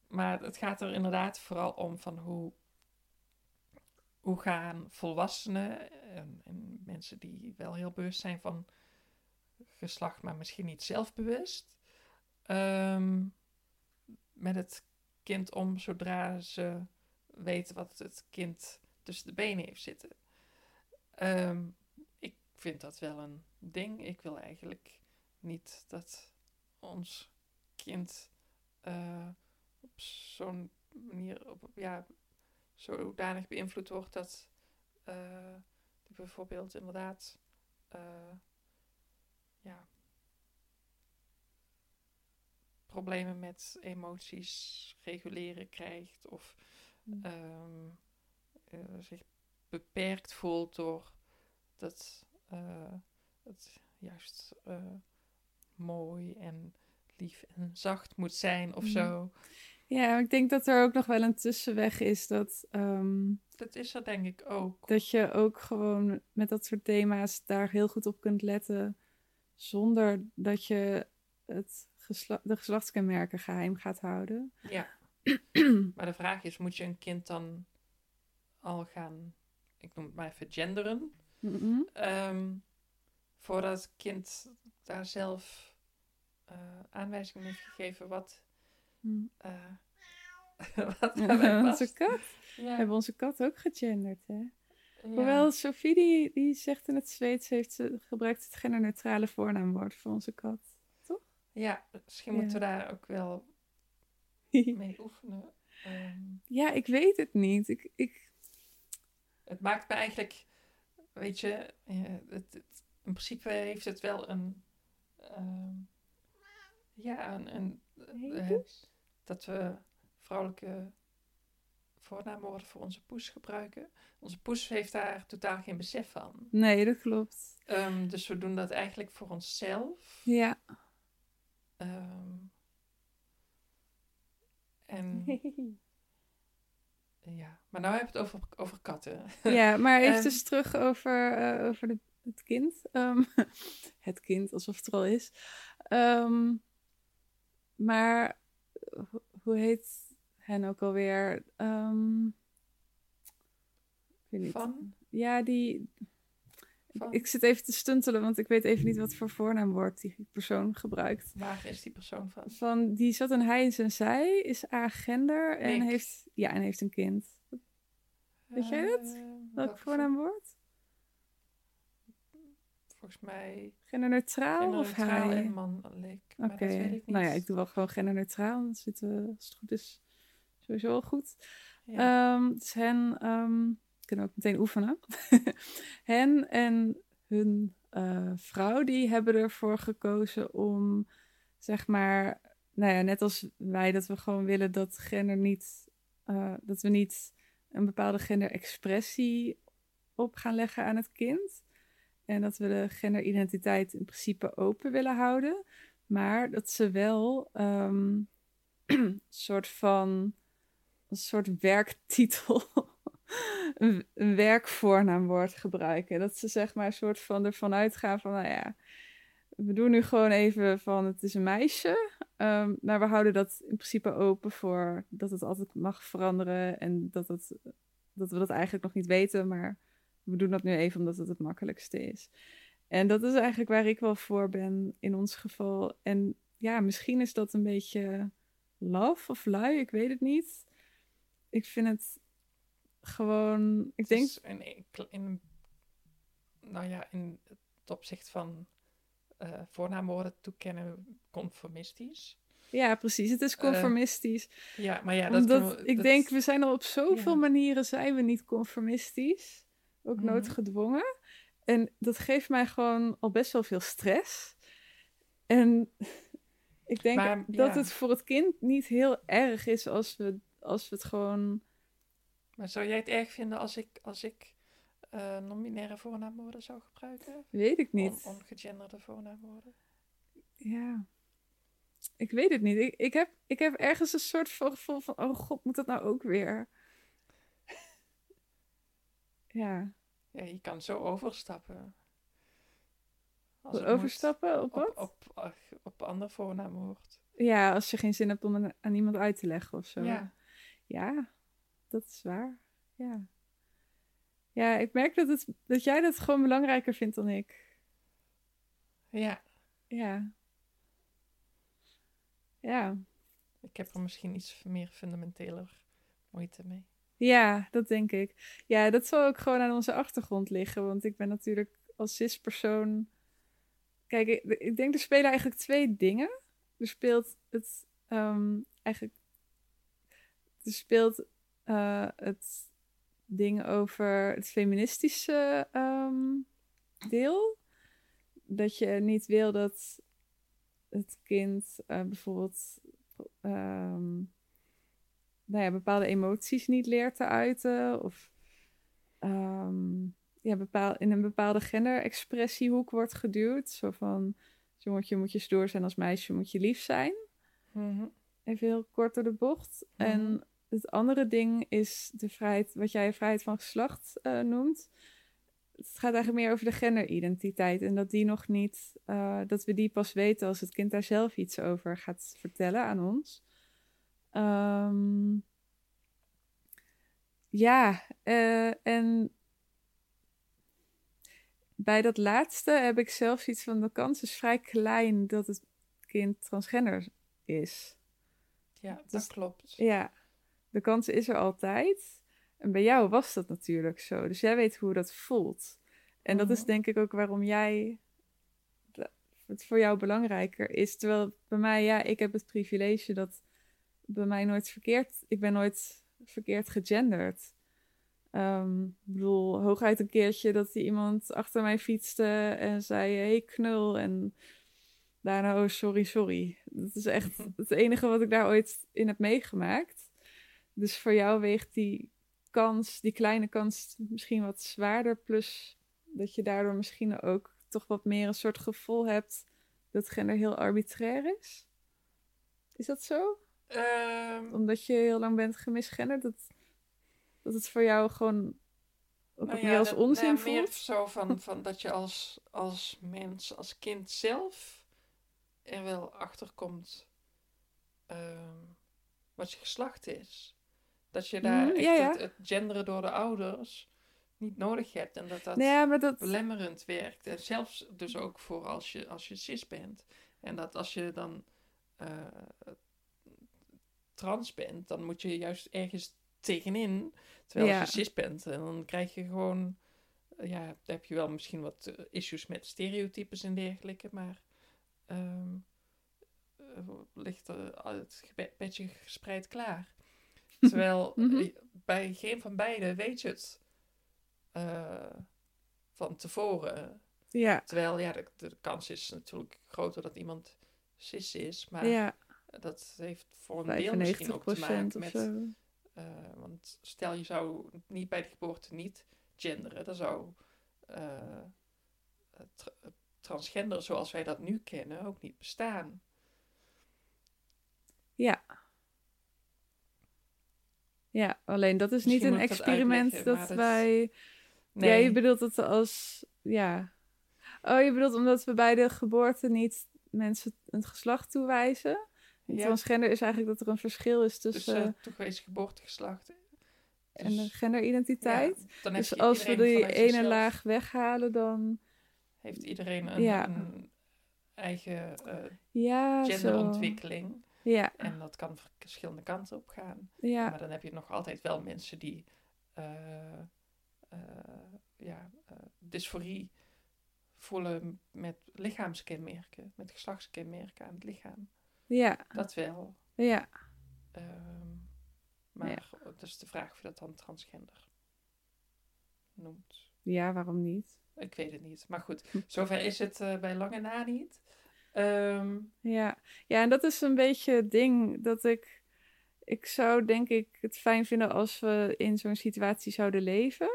maar het gaat er inderdaad vooral om van hoe, hoe gaan volwassenen en, en mensen die wel heel bewust zijn van geslacht, maar misschien niet zelfbewust, um, met het kind om zodra ze weten wat het kind tussen de benen heeft zitten. Um, ik vind dat wel een ding. Ik wil eigenlijk niet dat ons kind uh, op zo'n manier, op, ja, zodanig beïnvloed wordt dat uh, die bijvoorbeeld inderdaad uh, ja, problemen met emoties reguleren krijgt of um, uh, zich beperkt voelt door dat het juist mooi en lief en zacht moet zijn of zo. Ja, ik denk dat er ook nog wel een tussenweg is dat. Um, dat is er denk ik ook. Dat je ook gewoon met dat soort thema's daar heel goed op kunt letten zonder dat je het gesla de geslachtskenmerken geheim gaat houden. Ja. (clears throat) maar de vraag is, moet je een kind dan al gaan, ik noem het maar even genderen, mm -hmm. um, voordat het kind daar zelf uh, aanwijzingen heeft gegeven wat... Mm. Uh, (laughs) wat onze kat. Ja. We hebben onze kat ook gegenderd, hè? Ja. Hoewel Sophie, die, die zegt in het Zweeds, heeft ze, gebruikt het genderneutrale voornaamwoord voor onze kat. Toch? Ja, misschien moeten we daar ook wel (laughs) mee oefenen. Um, ja, ik weet het niet. Ik, ik... Het maakt me eigenlijk, weet je, het, het, in principe heeft het wel een, um, ja, een uh, dat we vrouwelijke voornaamwoorden voor onze poes gebruiken. Onze poes heeft daar totaal geen besef van. Nee, dat klopt. Um, dus we doen dat eigenlijk voor onszelf. Ja. Um, en (laughs) ja, maar nou heb je het over, over katten. Ja, maar (laughs) even dus terug over, uh, over de, het kind. Um, (laughs) het kind, alsof het er al is. Um, maar hoe heet hen ook alweer? Um, ik weet niet. Van? Ja, die... Van? Ik zit even te stuntelen, want ik weet even niet wat voor voornaamwoord die persoon gebruikt. Waar is die persoon van? Van die zat een hij en zijn zij, is agender en heeft, ja, en heeft een kind. Weet jij dat? Uh, Welk voornaamwoord? Volgens mij Genderneutraal of genderneutraal hij? en mannelijk. Oké, Maar dat weet ik niet. nou ja, ik doe wel gewoon genderneutraal. Dan zitten we, als het goed is, sowieso al goed. Ja. Ehm, dus hen, um, kunnen ook meteen oefenen. (laughs) hen en hun uh, vrouw, die hebben ervoor gekozen om, zeg maar, nou ja, net als wij, dat we gewoon willen dat gender niet, uh, dat we niet een bepaalde genderexpressie op gaan leggen aan het kind. En dat we de genderidentiteit in principe open willen houden. Maar dat ze wel um, (clears throat) een soort van een soort werktitel, (laughs) een, een werkvoornaamwoord gebruiken. Dat ze zeg maar een soort van ervan uitgaan van, nou ja, we doen nu gewoon even van het is een meisje. Ehm, maar we houden dat in principe open voor dat het altijd mag veranderen. En dat, het, dat we dat eigenlijk nog niet weten. Maar we doen dat nu even omdat het het makkelijkste is. En dat is eigenlijk waar ik wel voor ben in ons geval. En ja, misschien is dat een beetje love of lui, ik weet het niet. Ik vind het gewoon. Ik denk. In, in, nou ja, in het opzicht van uh, voornaamwoorden toekennen conformistisch. Ja, precies. Het is eh, conformistisch. ja, maar ja, dat Omdat, ik denk, we zijn al op zoveel manieren zijn we niet conformistisch. Ook mm nooit gedwongen. En dat geeft mij gewoon al best wel veel stress. En (laughs) ik denk dat het voor het kind niet heel erg is als we, als we het gewoon. Maar zou jij het erg vinden als ik, als ik uh, non-binaire voornaamwoorden zou gebruiken? Weet ik niet. On ongegenderde voornaamwoorden? Ja. Ik weet het niet. Ik, ik, heb, ik heb ergens een soort gevoel van: oh god, moet dat nou ook weer? Ja. Ja, je kan zo overstappen. Als overstappen op wat? Op, op, op, ander voornaamwoord. Ja, als je geen zin hebt om aan iemand uit te leggen of zo. Ja. Ja, dat is waar. Ja. Ja, ik merk dat, het, dat jij dat gewoon belangrijker vindt dan ik. Ja. Ja. Ja. Ik heb er misschien iets meer fundamenteler moeite mee. Ja, dat denk ik. Ja, dat zal ook gewoon aan onze achtergrond liggen. Want ik ben natuurlijk als cis-persoon. Kijk, ik, denk er spelen eigenlijk twee dingen. Er speelt het um, eigenlijk. Er speelt uh, het ding over het feministische um, deel. Dat je niet wil dat het kind uh, bijvoorbeeld um, nou ja, bepaalde emoties niet leert te uiten. Of um, ja, bepaal, in een bepaalde genderexpressiehoek wordt geduwd. Zo van, jongetje moet je stoer zijn, als meisje moet je lief zijn. Mm Even heel kort door de bocht. Mhm. En het andere ding is de vrijheid, wat jij vrijheid van geslacht uh, noemt. Het gaat eigenlijk meer over de genderidentiteit. En dat die nog niet, uh, dat we die pas weten als het kind daar zelf iets over gaat vertellen aan ons. Um, ja, uh, en bij dat laatste heb ik zelfs iets van de kans is vrij klein dat het kind transgender is. Ja, dat dus, klopt. Ja, de kans is er altijd. En bij jou was dat natuurlijk zo. Dus jij weet hoe dat voelt. En dat is mhm. denk ik ook waarom jij het voor jou belangrijker is. Terwijl bij mij, ja, ik heb het privilege dat bij mij nooit verkeerd. Ik ben nooit verkeerd gegenderd. Um, ik bedoel, hooguit een keertje dat die iemand achter mij fietste en zei: hey, knul. En daarna, oh, sorry, sorry. Dat is echt (laughs) het enige wat ik daar ooit in heb meegemaakt. Dus voor jou weegt die kans, die kleine kans, misschien wat zwaarder. Plus dat je daardoor misschien ook toch wat meer een soort gevoel hebt dat gender heel arbitrair is. Is dat zo? Um, Omdat je heel lang bent gemisgenderd, dat, dat het voor jou gewoon ook nou als onzin nou, voelt? Meer zo van, (laughs) van dat je als, als mens, als kind zelf er wel achter komt um, wat je geslacht is. Dat je daar mm, echt ja, ja. Het, het, genderen door de ouders niet nodig hebt. En dat dat, nee, maar dat belemmerend werkt. En zelfs dus ook voor als je, als je cis bent. En dat als je dan uh, trans bent, dan moet je juist ergens tegenin. Terwijl ja. je cis bent, en dan krijg je gewoon... Ja, dan heb je wel misschien wat eh, issues met stereotypes en dergelijke, maar... Um, ligt er het beetje gespreid klaar. (laughs) Terwijl mhm. bij geen van beiden weet je het uh, van tevoren. Ja. Terwijl ja, de, de, kans is natuurlijk groter dat iemand cis is, maar ja. Dat heeft voor een deel misschien ook te maken met... Uh, want stel je zou niet bij de geboorte niet genderen, dan zou uh, tra transgender zoals wij dat nu kennen ook niet bestaan. Ja. Ja, alleen dat is niet een experiment dat, wij... Nee. Ja, je bedoelt het als... Ja, Oh, je bedoelt omdat we bij de geboorte niet mensen een geslacht toewijzen? Ja. Transgender is eigenlijk dat er een verschil is Dus tussen eh toegewezen geboortegeslacht. en de Dus, genderidentiteit. ja, dus als we die ene zichzelf- laag weghalen, dan Heeft iedereen een, Ja. een eigen eh, ja, zo. genderontwikkeling. Ja, En dat kan verschillende kanten op gaan. ja, Maar dan heb je nog altijd wel mensen die eh, eh, ja, dysforie voelen met lichaamskenmerken, met geslachtskenmerken aan het lichaam. Ja, Dat wel. ja. Ehm, maar het is de vraag of je dat dan transgender noemt. Ja, waarom niet? Ik weet het niet. Maar goed, (laughs) zover is het eh, bij lange na niet. Ehm, Ja. ja, en dat is een beetje het ding dat ik... Ik zou denk ik het fijn vinden als we in zo'n situatie zouden leven.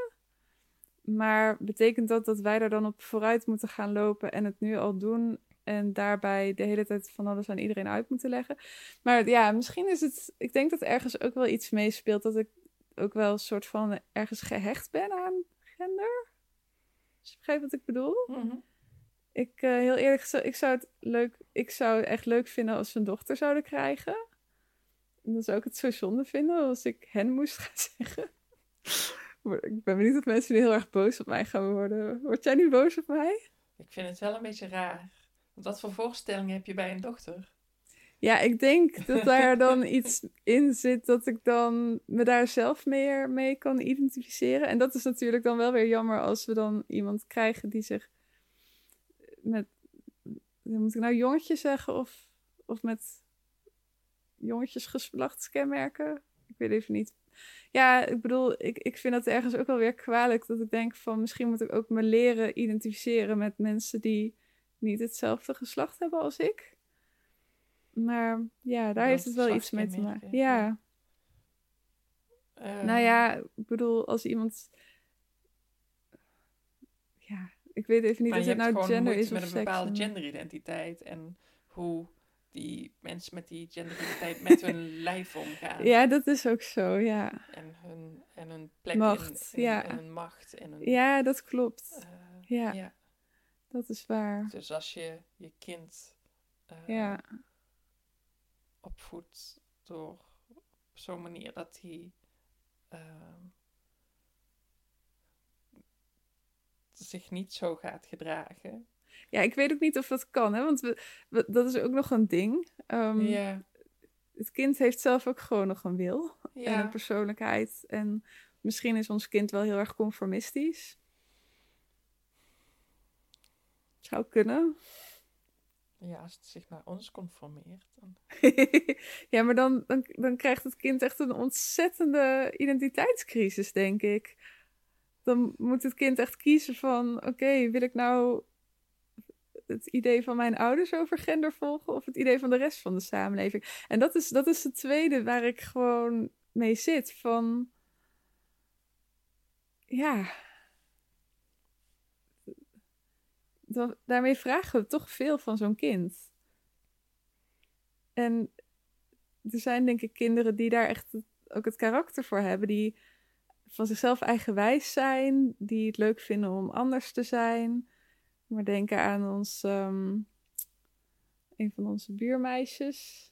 Maar betekent dat dat wij er dan op vooruit moeten gaan lopen en het nu al doen... en daarbij de hele tijd van alles aan iedereen uit moeten leggen? Maar ja, misschien is het... Ik denk dat ergens ook wel iets meespeelt dat ik ook wel een soort van ergens gehecht ben aan gender. Als je begrijpt wat ik bedoel? mhm. Ik, eh, heel eerlijk gezegd, ik zou het leuk, ik zou het echt leuk vinden als we een dochter zouden krijgen. En dan zou ik het zo zonde vinden als ik hen moest (laughs) gaan zeggen. Ik ben benieuwd of mensen nu heel erg boos op mij gaan worden. Word jij nu boos op mij? Ik vind het wel een beetje raar. Wat voor voorstelling heb je bij een dochter? Ja, ik denk dat (laughs) daar dan iets in zit dat ik dan me daar zelf meer mee kan identificeren. En dat is natuurlijk dan wel weer jammer als we dan iemand krijgen die zich met, moet ik nou jongetje zeggen of, of met jongetjes geslachtskenmerken? Ik weet even niet. Ja, ik bedoel, ik, ik vind dat ergens ook wel weer kwalijk dat ik denk van misschien moet ik ook me leren identificeren met mensen die niet hetzelfde geslacht hebben als ik. Maar ja, daar bedoelt heeft het wel iets mee te maken. Ja. Ehm, Nou ja, ik bedoel, als iemand. Ja, ik weet even niet of het nou gender is of met een seks. bepaalde genderidentiteit. En hoe die mensen met die genderidentiteit met hun (laughs) lijf omgaan. Ja, dat is ook zo, ja. En hun, en hun plek Macht, in, in- ja. en hun macht. En hun, Ja, dat klopt. eh, Ja. ja. Dat is waar. Dus als je je kind eh, Ja, opvoedt door op zo'n manier dat hij ehm, zich niet zo gaat gedragen. ja, ik weet ook niet of dat kan, hè? Want we, we- dat is ook nog een ding. Ehm, ja, Het kind heeft zelf ook gewoon nog een wil en een persoonlijkheid. En misschien is ons kind wel heel erg conformistisch. Zou kunnen. ja, als het zich naar ons conformeert. Dan... (laughs) ja, maar dan, dan, dan krijgt het kind echt een ontzettende identiteitscrisis, denk ik. Dan moet het kind echt kiezen van... oké, wil ik nou het idee van mijn ouders over gender volgen... of het idee van de rest van de samenleving? En dat is, dat is het tweede waar ik gewoon mee zit. Van... Ja... Daarmee vragen we toch veel van zo'n kind. En er zijn denk ik kinderen die daar echt ook het karakter voor hebben. Die van zichzelf eigenwijs zijn. Die het leuk vinden om anders te zijn. Maar denken aan ons, ehm, een van onze buurmeisjes.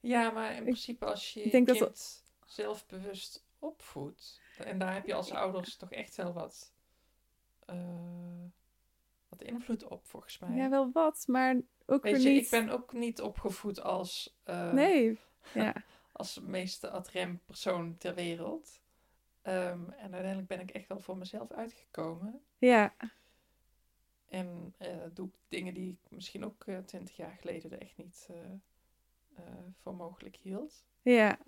Ja, maar in principe als je je dat kind zelfbewust opvoedt... en daar heb je als ouders toch echt wel wat, eh, wat invloed op, volgens mij. Ja, wel wat, maar ook Weet je, niet. ik ben ook niet opgevoed als... eh, Nee, (laughs) ja. als de meeste adrem persoon ter wereld. Ehm, en uiteindelijk ben ik echt wel voor mezelf uitgekomen. ja, En eh, doe ik dingen die ik misschien ook eh, twintig jaar geleden er echt niet voor mogelijk hield. ja.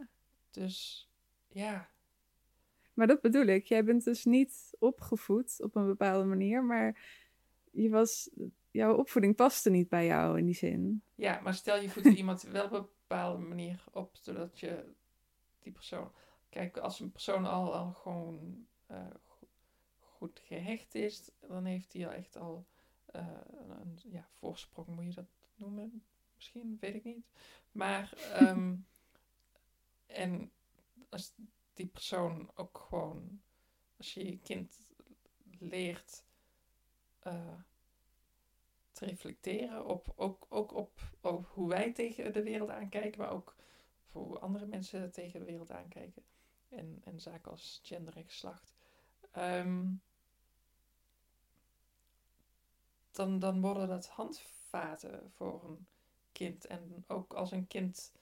Dus ja, Maar dat bedoel ik. Jij bent dus niet opgevoed op een bepaalde manier, maar je was, jouw opvoeding paste niet bij jou in die zin. ja maar stel je voedt iemand wel op een bepaalde manier op, zodat je die persoon... Kijk, als een persoon al, al gewoon eh, go- goed gehecht is, dan heeft hij al echt al eh, een ja, voorsprong, moet je dat noemen? Misschien, weet ik niet. Maar, (laughs) ehm, en als die persoon ook gewoon, als je je kind leert eh, te reflecteren op, ook, ook op, op hoe wij tegen de wereld aankijken, maar ook hoe andere mensen tegen de wereld aankijken. En, en zaken als gender en geslacht. Ehm, dan, dan worden dat handvaten voor een kind. En ook als een kind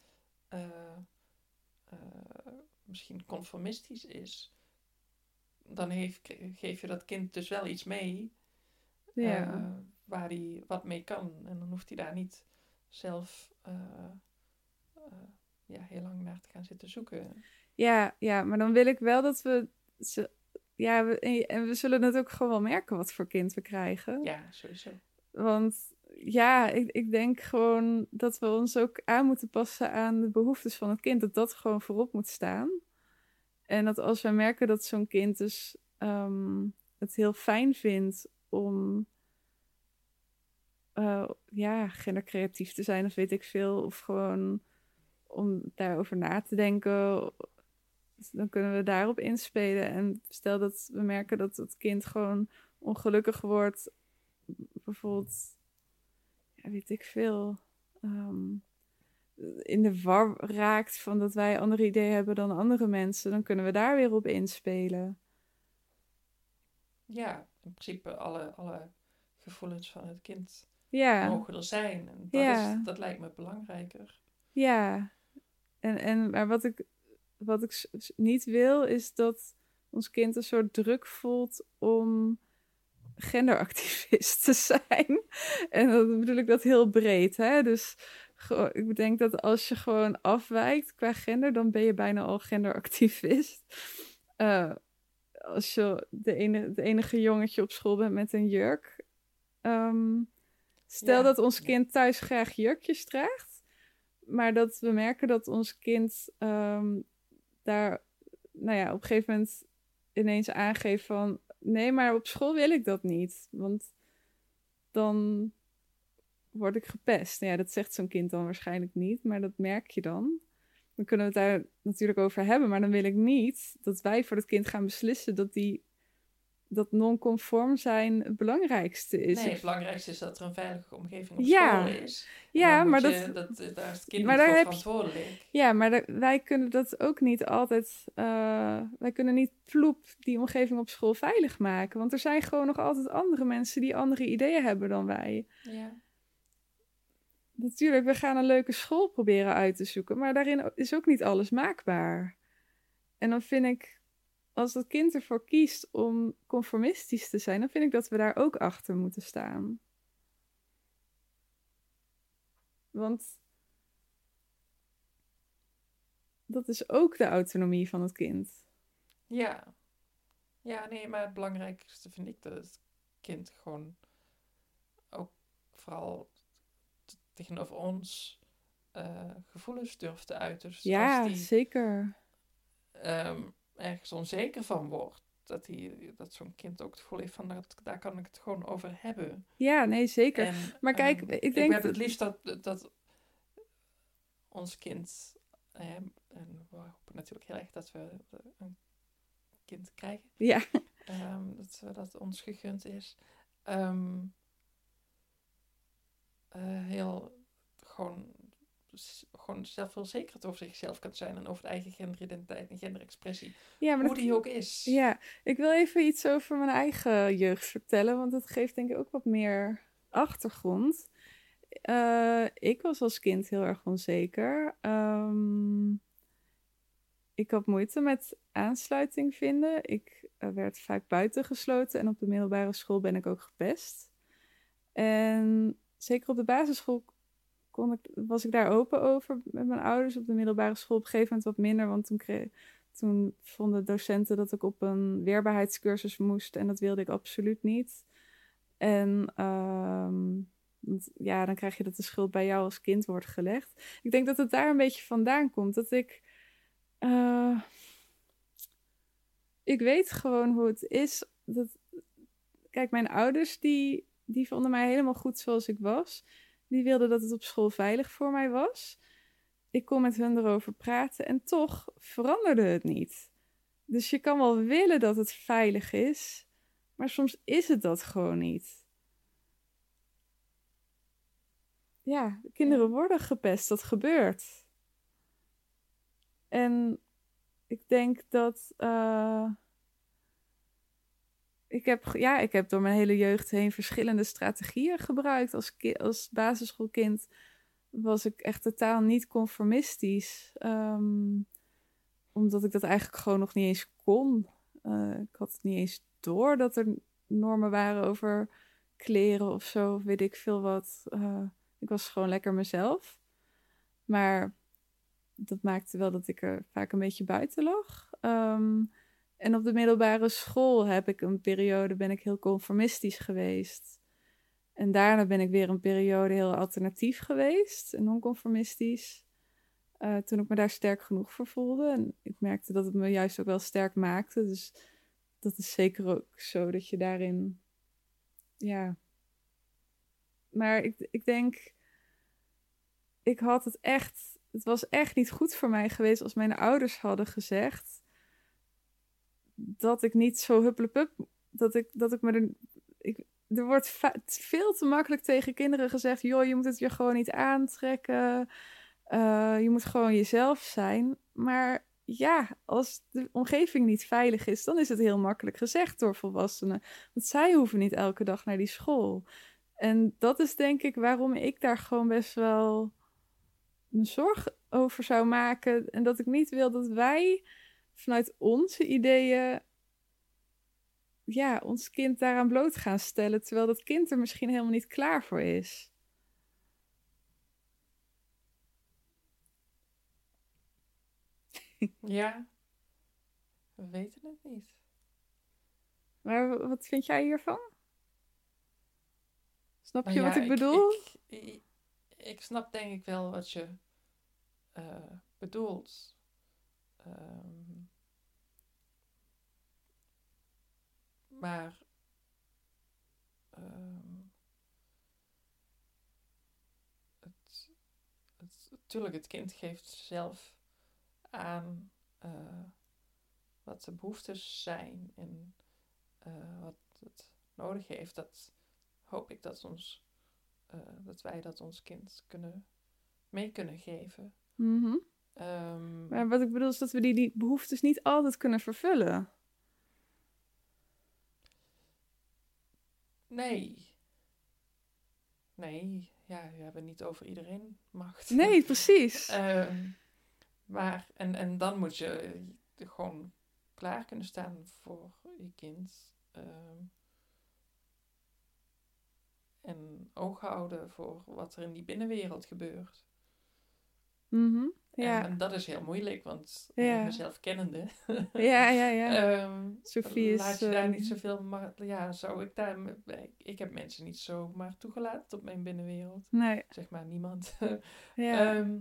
eh, eh, misschien conformistisch is, dan geef je dat kind dus wel iets mee Ja. eh, waar hij wat mee kan. En dan hoeft hij daar niet zelf eh, eh, ja, heel lang naar te gaan zitten zoeken. Ja, ja, maar dan wil ik wel dat we. Ja, we, en- en we zullen het ook gewoon wel merken wat voor kind we krijgen. Ja, sowieso. Want ja, ik, ik denk gewoon dat we ons ook aan moeten passen aan de behoeftes van het kind. Dat dat gewoon voorop moet staan. En dat als we merken dat zo'n kind dus ehm, het heel fijn vindt om eh, ja, gendercreatief te zijn of weet ik veel. Of gewoon om daarover na te denken. Dan kunnen we daarop inspelen. En stel dat we merken dat het kind gewoon ongelukkig wordt. Bijvoorbeeld, ja, weet ik veel. ehm, in de war raakt van dat wij andere ideeën hebben dan andere mensen. Dan kunnen we daar weer op inspelen. Ja, in principe alle, alle gevoelens van het kind Ja. mogen er zijn. En dat, Ja. is, dat lijkt me belangrijker. Ja, en, en maar wat ik, wat ik niet wil, is dat ons kind een soort druk voelt om genderactivist te (laughs) zijn. En dan bedoel ik dat heel breed, hè? Dus ik denk dat als je gewoon afwijkt qua gender, dan ben je bijna al genderactivist. Eh, als je de, ene, de enige jongetje op school bent met een jurk. Ehm, stel Ja. dat ons kind thuis graag jurkjes draagt. Maar dat we merken dat ons kind ehm, daar, nou ja, op een gegeven moment ineens aangeeft van... Nee, maar op school wil ik dat niet. Want dan word ik gepest. Nou ja, dat zegt zo'n kind dan waarschijnlijk niet, maar dat merk je dan. Dan kunnen we het daar natuurlijk over hebben, maar dan wil ik niet dat wij voor het kind gaan beslissen dat die dat non-conform zijn het belangrijkste is. Nee, het belangrijkste is dat er een veilige omgeving op Ja. school is. Ja, maar dat, je- dat, daar is het kind Maar daar je- verantwoordelijk. Ja, maar wij kunnen dat ook niet altijd. eh, wij kunnen niet ploep die omgeving op school veilig maken. Want er zijn gewoon nog altijd andere mensen die andere ideeën hebben dan wij. Ja. Natuurlijk, we gaan een leuke school proberen uit te zoeken. Maar daarin is ook niet alles maakbaar. En dan vind ik, als dat kind ervoor kiest om conformistisch te zijn, dan vind ik dat we daar ook achter moeten staan. Want dat is ook de autonomie van het kind. Ja. Ja, nee, maar het belangrijkste vind ik dat het kind gewoon ook vooral tegenover ons eh, gevoelens durft te uiten. Dus ja, als die zeker. ehm, ergens onzeker van wordt, dat, die, dat zo'n kind ook het gevoel heeft van, dat, daar kan ik het gewoon over hebben. Ja, nee, zeker. En, Maar kijk, ehm, ik denk heb dat- het liefst dat, dat ons kind, eh, en we hopen natuurlijk heel erg dat we een kind krijgen, Ja, ehm, dat we- dat ons gegund is, ehm, eh, heel gewoon, gewoon zelf veel zeker over zichzelf kan zijn en over de eigen genderidentiteit en genderexpressie, ja maar hoe dat, die ook is. Ja, ik wil even iets over mijn eigen jeugd vertellen, want dat geeft denk ik ook wat meer achtergrond. Eh, ik was als kind heel erg onzeker. Ehm, ik had moeite met aansluiting vinden. Ik eh, werd vaak buitengesloten en op de middelbare school ben ik ook gepest. En zeker op de basisschool kon ik, was ik daar open over met mijn ouders. Op de middelbare school op een gegeven moment wat minder, want toen kreeg, toen vonden docenten dat ik op een weerbaarheidscursus moest en dat wilde ik absoluut niet. En ehm, ja, dan krijg je dat de schuld bij jou als kind wordt gelegd. Ik denk dat het daar een beetje vandaan komt. Dat ik. eh, ik weet gewoon hoe het is. Dat, kijk, mijn ouders die, die vonden mij helemaal goed zoals ik was. Die wilden dat het op school veilig voor mij was. Ik kon met hun erover praten en toch veranderde het niet. Dus je kan wel willen dat het veilig is, maar soms is het dat gewoon niet. ja, kinderen worden gepest. Dat gebeurt. En ik denk dat. eh, ik, heb, ja, ik heb door mijn hele jeugd heen verschillende strategieën gebruikt. Als, als basisschoolkind was ik echt totaal niet conformistisch. Ehm, omdat ik dat eigenlijk gewoon nog niet eens kon. Eh, ik had het niet eens door dat er normen waren over kleren of zo, weet ik veel wat. Eh, ik was gewoon lekker mezelf. Maar dat maakte wel dat ik er vaak een beetje buiten lag. Ehm, en op de middelbare school heb ik een periode, ben ik heel conformistisch geweest. En daarna ben ik weer een periode heel alternatief geweest en non-conformistisch. Eh, toen ik me daar sterk genoeg voor voelde. En ik merkte dat het me juist ook wel sterk maakte. Dus dat is zeker ook zo dat je daarin. Ja. Maar ik, ik denk. Ik had het echt. Het was echt niet goed voor mij geweest als mijn ouders hadden gezegd. Dat ik niet zo hupplepup. Dat ik, dat ik me er. Ik, er wordt veel te makkelijk tegen kinderen gezegd: joh, je moet het je gewoon niet aantrekken. Eh, je moet gewoon jezelf zijn. Maar ja, als de omgeving niet veilig is, dan is het heel makkelijk gezegd door volwassenen. Want zij hoeven niet elke dag naar die school. En dat is denk ik waarom ik daar gewoon best wel me zorg over zou maken. En dat ik niet wil dat wij vanuit onze ideeën ja, ons kind daaraan bloot gaan stellen. Terwijl dat kind er misschien helemaal niet klaar voor is. (laughs) Ja, we weten het niet. Maar wat vind jij hiervan? Snap je Nou wat ik bedoel? Ik, ik, ik snap denk ik wel wat je eh, bedoelt. Ehm, maar ehm, het, het, natuurlijk, het kind geeft zelf aan eh, wat de behoeftes zijn en eh, wat het nodig heeft. Dat hoop ik dat, ons, eh, dat wij dat ons kind kunnen mee kunnen geven. Mhm. Ehm, Maar wat ik bedoel is dat we die, die behoeftes niet altijd kunnen vervullen. Nee. Nee, ja, we hebben niet over iedereen macht. Nee, precies. (laughs) Ehm, maar, en, en dan moet je eh, gewoon klaar kunnen staan voor je kind. Ehm, en oog houden voor wat er in die binnenwereld gebeurt. Mhm. Ja. En dat is heel moeilijk, want Ja. mezelf kennende. (laughs) ja, ja, ja. (laughs) Ehm, Sophie is, Laat je daar niet zoveel, maar ja, zou ik daar, ik, ik heb mensen niet zomaar toegelaten op mijn binnenwereld. Nee, Zeg maar niemand. (laughs) ja. Ehm,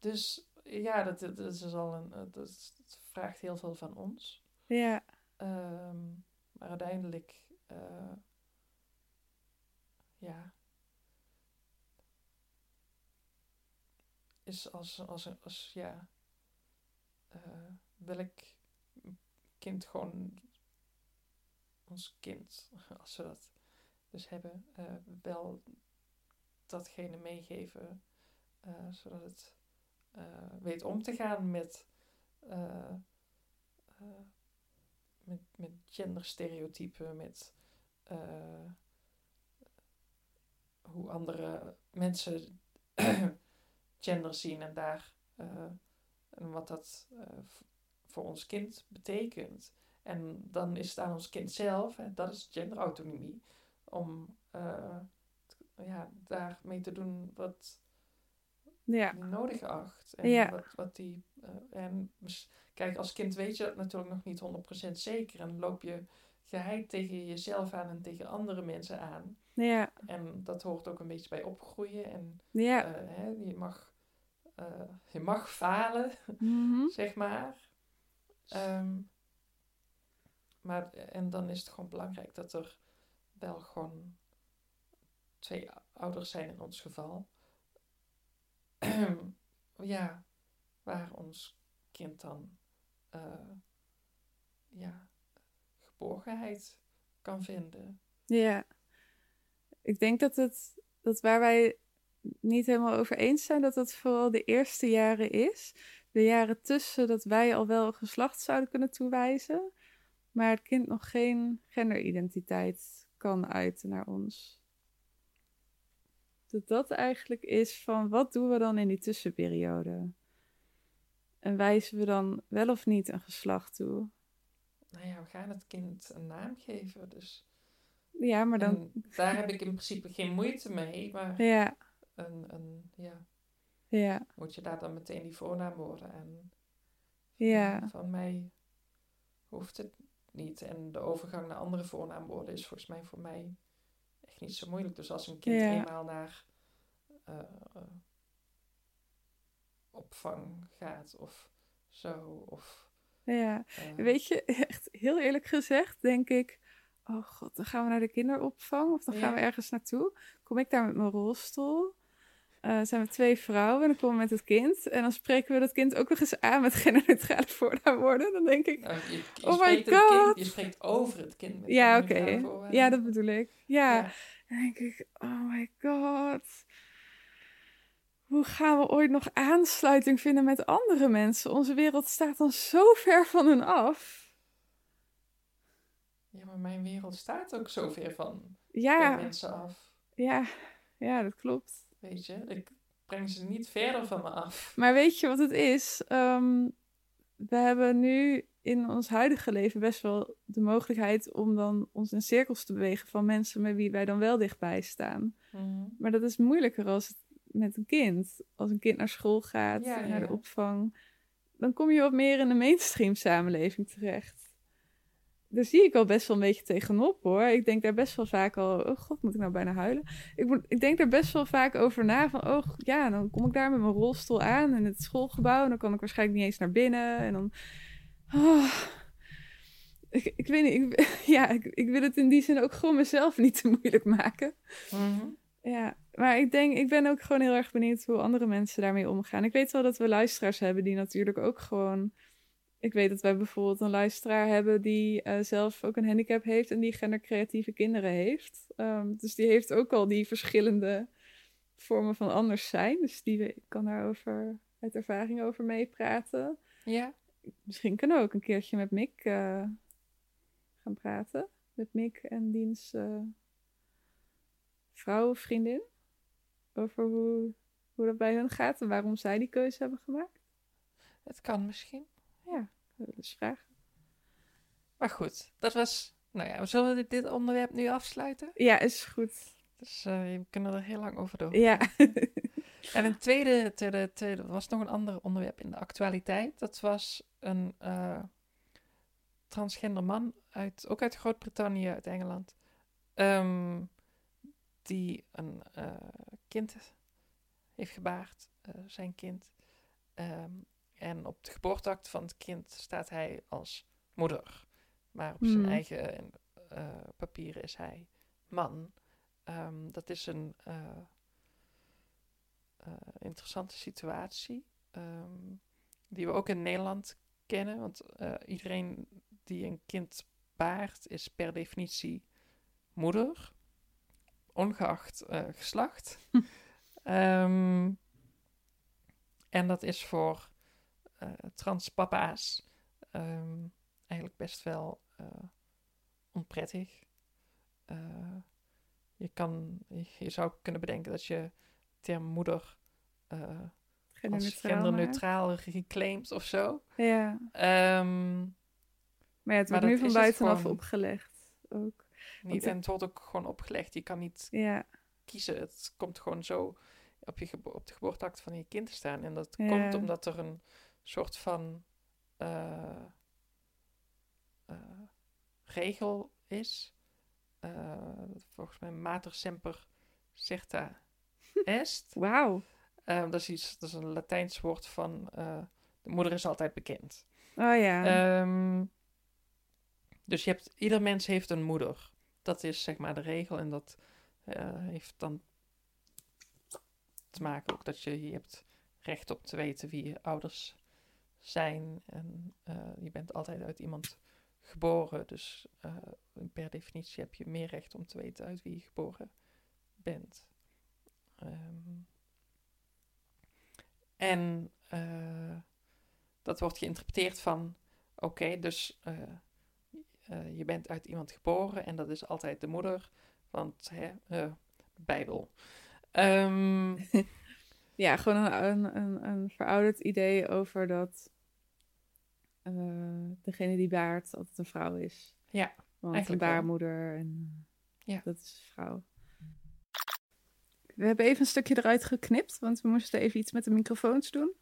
dus ja, dat, dat is al een, dat, vraagt heel veel van ons. ja. Ehm, maar uiteindelijk, eh, ja, is als, als, als, ja, eh, wil ik kind gewoon, ons kind, (laughs) als we dat dus hebben, eh, wel datgene meegeven, eh, zodat het weet om te gaan met, met, met genderstereotypen, met hoe andere mensen (clears throat) gender zien en daar eh, en wat dat eh, voor ons kind betekent. En dan is het aan ons kind zelf, en dat is genderautonomie, om t- ja, daarmee te doen wat ja. die nodig acht. En Ja. wat, wat die, en kijk, als kind weet je dat natuurlijk nog niet 100% zeker. En loop je geheid tegen jezelf aan en tegen andere mensen aan. Ja, En dat hoort ook een beetje bij opgroeien. En ja. hè, je, mag, eh, je mag falen, Mhm. (laughs) zeg maar. Ehm, maar. En dan is het gewoon belangrijk dat er wel gewoon twee ouders zijn in ons geval. (clears throat) ja, waar ons kind dan eh, ja, geborgenheid kan vinden. Ja. Ik denk dat het dat waar wij niet helemaal over eens zijn dat dat vooral de eerste jaren is. De jaren tussen dat wij al wel een geslacht zouden kunnen toewijzen, maar het kind nog geen genderidentiteit kan uiten naar ons. Dat dat eigenlijk is van wat doen we dan in die tussenperiode? En wijzen we dan wel of niet een geslacht toe? Nou ja, we gaan het kind een naam geven, dus... Ja, maar dan. En daar heb ik in principe geen moeite mee, maar Ja, een, een, ja, ja, moet je daar dan meteen die voornaam worden. En ja. van mij hoeft het niet. En de overgang naar andere voornaamwoorden is volgens mij voor mij echt niet zo moeilijk. Dus als een kind Ja. eenmaal naar eh, eh, opvang gaat of zo, of... ja. eh, Weet je, echt heel eerlijk gezegd, denk ik. Oh god, dan gaan we naar de kinderopvang of dan gaan we ergens naartoe. Kom ik daar met mijn rolstoel? Eh, zijn we twee vrouwen en dan komen we met het kind. En dan spreken we dat kind ook nog eens aan met genderneutrale voornaamwoorden. Dan denk ik, nou, je, je Oh my God. kind, je spreekt over het kind. met ja, oké. voorwaarde. Ja, dat bedoel ik. Ja. Ja. Dan denk ik, oh my god. Hoe gaan we ooit nog aansluiting vinden met andere mensen? Onze wereld staat dan zo ver van hun af. Ja, maar mijn wereld staat ook zo ver van Ja, mensen af. ja, ja, dat klopt. Weet je, ik breng ze niet verder van me af. (laughs) Maar weet je wat het is? Ehm, we hebben nu in ons huidige leven best wel de mogelijkheid om dan ons in cirkels te bewegen van mensen met wie wij dan wel dichtbij staan. Maar dat is moeilijker als het met een kind. Als een kind naar school gaat, Ja, en naar ja. de opvang, dan kom je wat meer in de mainstream samenleving terecht. Daar zie ik al best wel een beetje tegenop hoor. Ik denk daar best wel vaak al, oh god, moet ik nou bijna huilen? Ik, moet, ik denk daar best wel vaak over na van, oh ja, dan kom ik daar met mijn rolstoel aan in het schoolgebouw en dan kan ik waarschijnlijk niet eens naar binnen en dan... Oh, ik, ik weet niet, ik, (laughs) ja, ik, ik wil het in die zin ook gewoon mezelf niet te moeilijk maken. Mhm. Ja, maar ik denk, ik ben ook gewoon heel erg benieuwd hoe andere mensen daarmee omgaan. Ik weet wel dat we luisteraars hebben die natuurlijk ook gewoon. Ik weet dat wij bijvoorbeeld een luisteraar hebben die eh, zelf ook een handicap heeft en die gendercreatieve kinderen heeft. Ehm, dus die heeft ook al die verschillende vormen van anders zijn. Dus die kan daarover uit ervaring over meepraten. Ja, Misschien kunnen we ook een keertje met Mick eh, gaan praten. Met Mick en diens eh, vrouw of vriendin. Over hoe, hoe dat bij hun gaat en waarom zij die keuze hebben gemaakt. het kan misschien. Ja, dus vragen. Maar goed, dat was... Nou ja, zullen we dit, dit onderwerp nu afsluiten? Ja, is goed. Dus eh, we kunnen er heel lang over door. Ja. (laughs) En een tweede, tweede, tweede was nog een ander onderwerp in de actualiteit. Dat was een eh, transgender man, uit, ook uit Groot-Brittannië, uit Engeland, ehm, die een eh, kind heeft gebaard, eh, zijn kind. Ehm, en op de geboorteakte van het kind staat hij als moeder. Maar op zijn Hmm. eigen eh, papieren is hij man. Ehm, dat is een eh, eh, interessante situatie. ehm, die we ook in Nederland kennen. Want iedereen die een kind baart is per definitie moeder. Ongeacht geslacht. (laughs) Ehm, en dat is voor transpapa's ehm, eigenlijk best wel eh, onprettig. Eh, je, kan, je, zou kunnen bedenken dat je term moeder eh, als Genderneutraal reclaimed of zo. Ja, Ehm, maar ja, het wordt nu van buitenaf opgelegd ook. niet, en het wordt ook gewoon opgelegd. Je kan niet Ja, kiezen. Het komt gewoon zo op, je op de geboorteakte van je kind te staan. En dat Ja. komt omdat er een soort van eh, eh, regel is. Eh, volgens mij mater semper certa est. (laughs) wauw. Dat, is iets, dat is een Latijns woord van de moeder is altijd bekend. Oh ja. Ehm, dus je hebt, ieder mens heeft een moeder. Dat is zeg maar de regel. En dat heeft dan te maken ook dat je, je hebt recht op te weten wie je ouders zijn. En eh, je bent altijd uit iemand geboren. Dus eh, per definitie heb je meer recht om te weten uit wie je geboren bent. Ehm, en eh, dat wordt geïnterpreteerd van: oké, dus je bent uit iemand geboren en dat is altijd de moeder, want hè, Bijbel. Ehm, (laughs) ja, gewoon een, een, een, verouderd idee over dat degene die baart altijd een vrouw is. Ja, Want eigenlijk een wel. baarmoeder en eh, Ja. dat is een vrouw. We hebben even een stukje eruit geknipt, want we moesten even iets met de microfoons doen.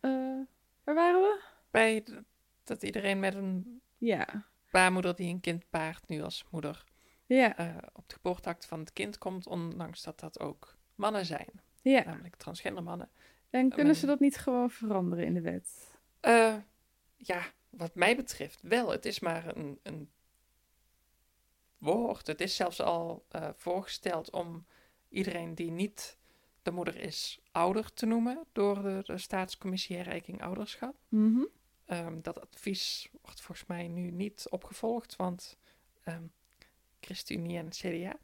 Eh, waar waren we? bij dat iedereen met een Ja, baarmoeder die een kind baart nu als moeder ja, eh, op de geboorteakt van het kind komt, ondanks dat dat ook mannen zijn, ja. namelijk transgender mannen. En kunnen ze men- dat niet gewoon veranderen in de wet? Eh, ja, wat mij betreft wel. Het is maar een, een woord. Het is zelfs al eh, voorgesteld om iedereen die niet de moeder is ouder te noemen door de, de Staatscommissie Herrijking Ouderschap. Mhm. Ehm, dat advies wordt volgens mij nu niet opgevolgd, want ehm ChristenUnie en CDA.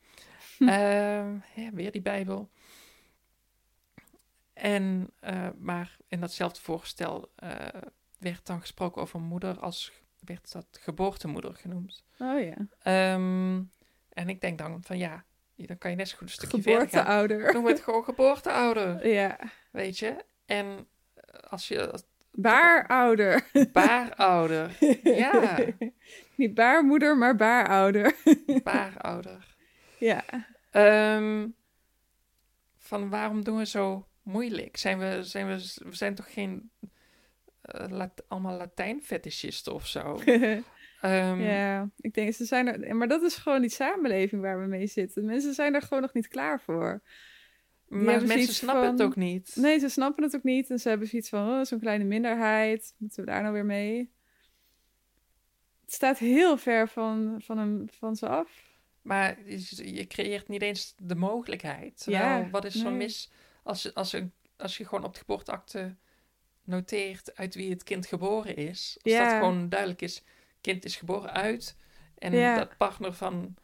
Hm. (laughs) Ehm, ja, weer die Bijbel. En, eh, maar in datzelfde voorstel eh, werd dan gesproken over moeder als werd dat geboortemoeder genoemd. Oh ja. Ehm, en ik denk dan van ja, dan kan je net zo goed een stukje. Geboorteouder. Noem het gewoon geboorteouder, (laughs) Ja. weet je. En als je als Baarouder. baarouder, (laughs) ja, Niet baarmoeder, maar baarouder. (laughs) baarouder. ja. Ehm, van waarom doen we zo moeilijk? Zijn we, zijn we, we zijn toch geen eh, Lat- allemaal Latijn-fetischisten of zo? (laughs) Ehm, ja, ik denk, ze zijn er... Maar dat is gewoon die samenleving waar we mee zitten. Mensen zijn er gewoon nog niet klaar voor. maar mensen snappen het ook niet. Nee, ze snappen het ook niet. En ze hebben zoiets van, oh, zo'n kleine minderheid. Moeten we daar nou weer mee? Het staat heel ver van, van, hem, van ze af. Maar je, je creëert niet eens de mogelijkheid. Terwijl, Ja, wat is zo nee. mis als, je- als, je, als je gewoon op de geboorteakte noteert uit wie het kind geboren is? Als Ja. dat gewoon duidelijk is, kind is geboren uit en Ja. dat partner van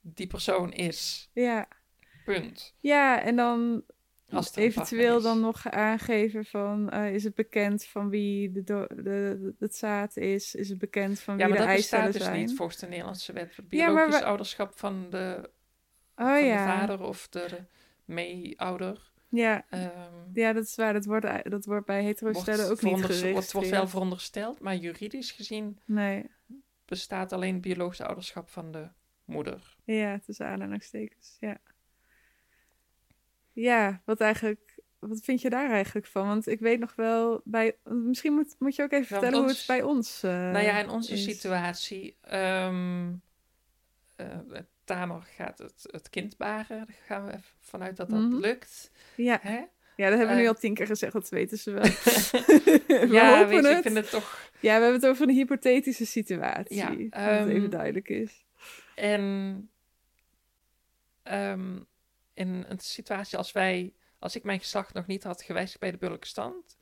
die persoon is. Ja, Punt. ja en dan Als een eventueel dan nog aangeven van... eh, is het bekend van wie de, de, de- het zaad is? Is het bekend van wie Ja, maar de dat bestaat eicellen dus zijn? niet volgens de Nederlandse wet. Ja, biologisch we- ouderschap van, de, Oh van ja. de vader of de, de mee-ouder. Ja, ehm, ja, dat is waar. Dat wordt, dat wordt bij hetero-stellen ook niet veronderst- geregistreerd. wordt, wordt wel verondersteld, maar juridisch gezien Nee, bestaat alleen het biologische ouderschap van de moeder. ja, tussen aanhalingstekens, ja. Ja, wat eigenlijk... Wat vind je daar eigenlijk van? Want ik weet nog wel bij... Misschien moet, moet je ook even vertellen hoe het bij ons uh, nou ja, in onze is. situatie, ehm eh, Tamer gaat het, het kind baren. Daar gaan we even vanuit dat dat Mhm. lukt. Ja, Hè? ja, dat hebben we nu Eh. al tien keer gezegd. Dat weten ze wel. (laughs) we ja, hopen weet je, het. ik vind het toch... Ja, we hebben het over een hypothetische situatie. Ja, dat het ehm, even duidelijk is. En ehm, in een situatie als wij, als ik mijn geslacht nog niet had gewijzigd bij de burgerlijke stand,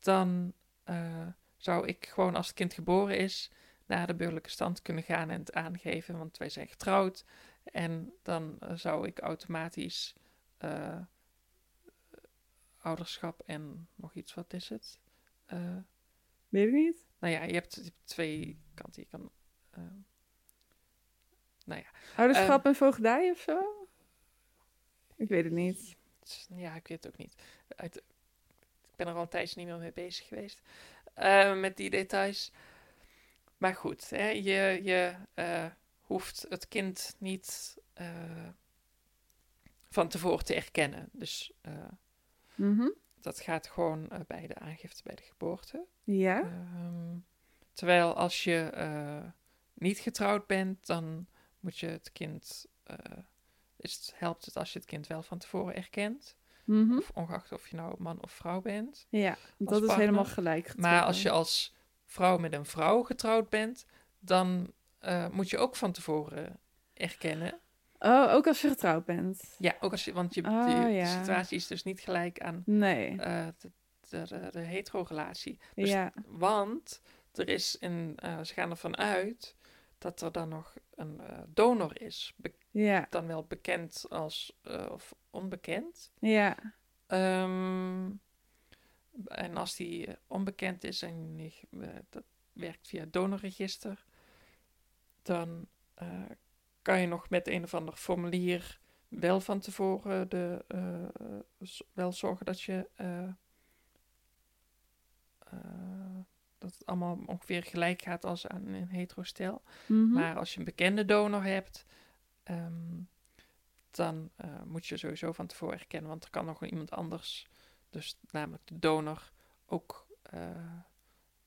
dan eh, zou ik gewoon als het kind geboren is naar de burgerlijke stand kunnen gaan en het aangeven, want wij zijn getrouwd. En dan eh, zou ik automatisch eh, ouderschap en nog iets, wat is het? Eh, Weet ik niet. nou ja, je hebt, je hebt twee kanten. Je kan. eh, nou ja, Ouderschap en voogdij of zo? Ik weet het niet. ja, ik weet het ook niet. Uit, ik ben er al een tijdje niet meer mee bezig geweest eh, met die details. Maar goed, hè, je, je eh, hoeft het kind niet eh, van tevoren te erkennen. Dus eh, Mhm. dat gaat gewoon bij de aangifte bij de geboorte. Ja? Ehm, terwijl als je niet getrouwd bent, dan moet je het kind. is het, helpt het als je het kind wel van tevoren erkent. Mhm. Of ongeacht of je nou man of vrouw bent. Ja, dat is helemaal gelijk. Maar als je als vrouw met een vrouw getrouwd bent, dan eh, moet je ook van tevoren erkennen. Oh, ook als je getrouwd bent? Ja, ook als je, want je, Oh, ja. situatie is dus niet gelijk aan Nee. eh, de, de, de, de hetero-relatie. Dus ja. Want er is een, eh, ze gaan ervan uit dat er dan nog een donor is. Be- Ja. dan wel bekend als, of onbekend. Ja. Ehm, en als die eh, onbekend is en eh, dat werkt via het donorregister, dan eh, kan je nog met een of ander formulier wel van tevoren de, wel zorgen dat je dat het allemaal ongeveer gelijk gaat als aan een hetero-stel. Mhm. Maar als je een bekende donor hebt, ehm, dan moet je sowieso van tevoren erkennen, want er kan nog iemand anders, dus namelijk de donor, ook eh,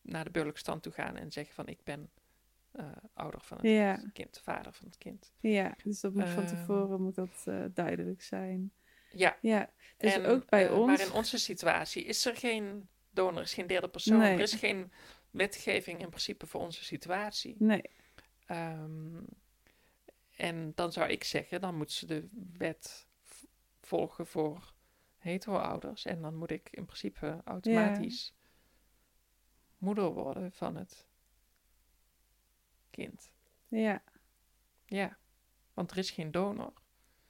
naar de burgerlijke stand toe gaan en zeggen van ik ben eh, ouder van het Ja. kind, vader van het kind. Ja, dus dat moet van Ehm. tevoren moet dat eh, duidelijk zijn. Ja, Ja, dus en, ook bij ons. Maar in onze situatie is er geen donor, is geen derde persoon. Nee. Er is geen wetgeving in principe voor onze situatie. Nee, Ehm, en dan zou ik zeggen, dan moet ze de wet volgen voor hetero-ouders. En dan moet ik in principe automatisch moeder worden van het kind. ja, Ja, want er is geen donor.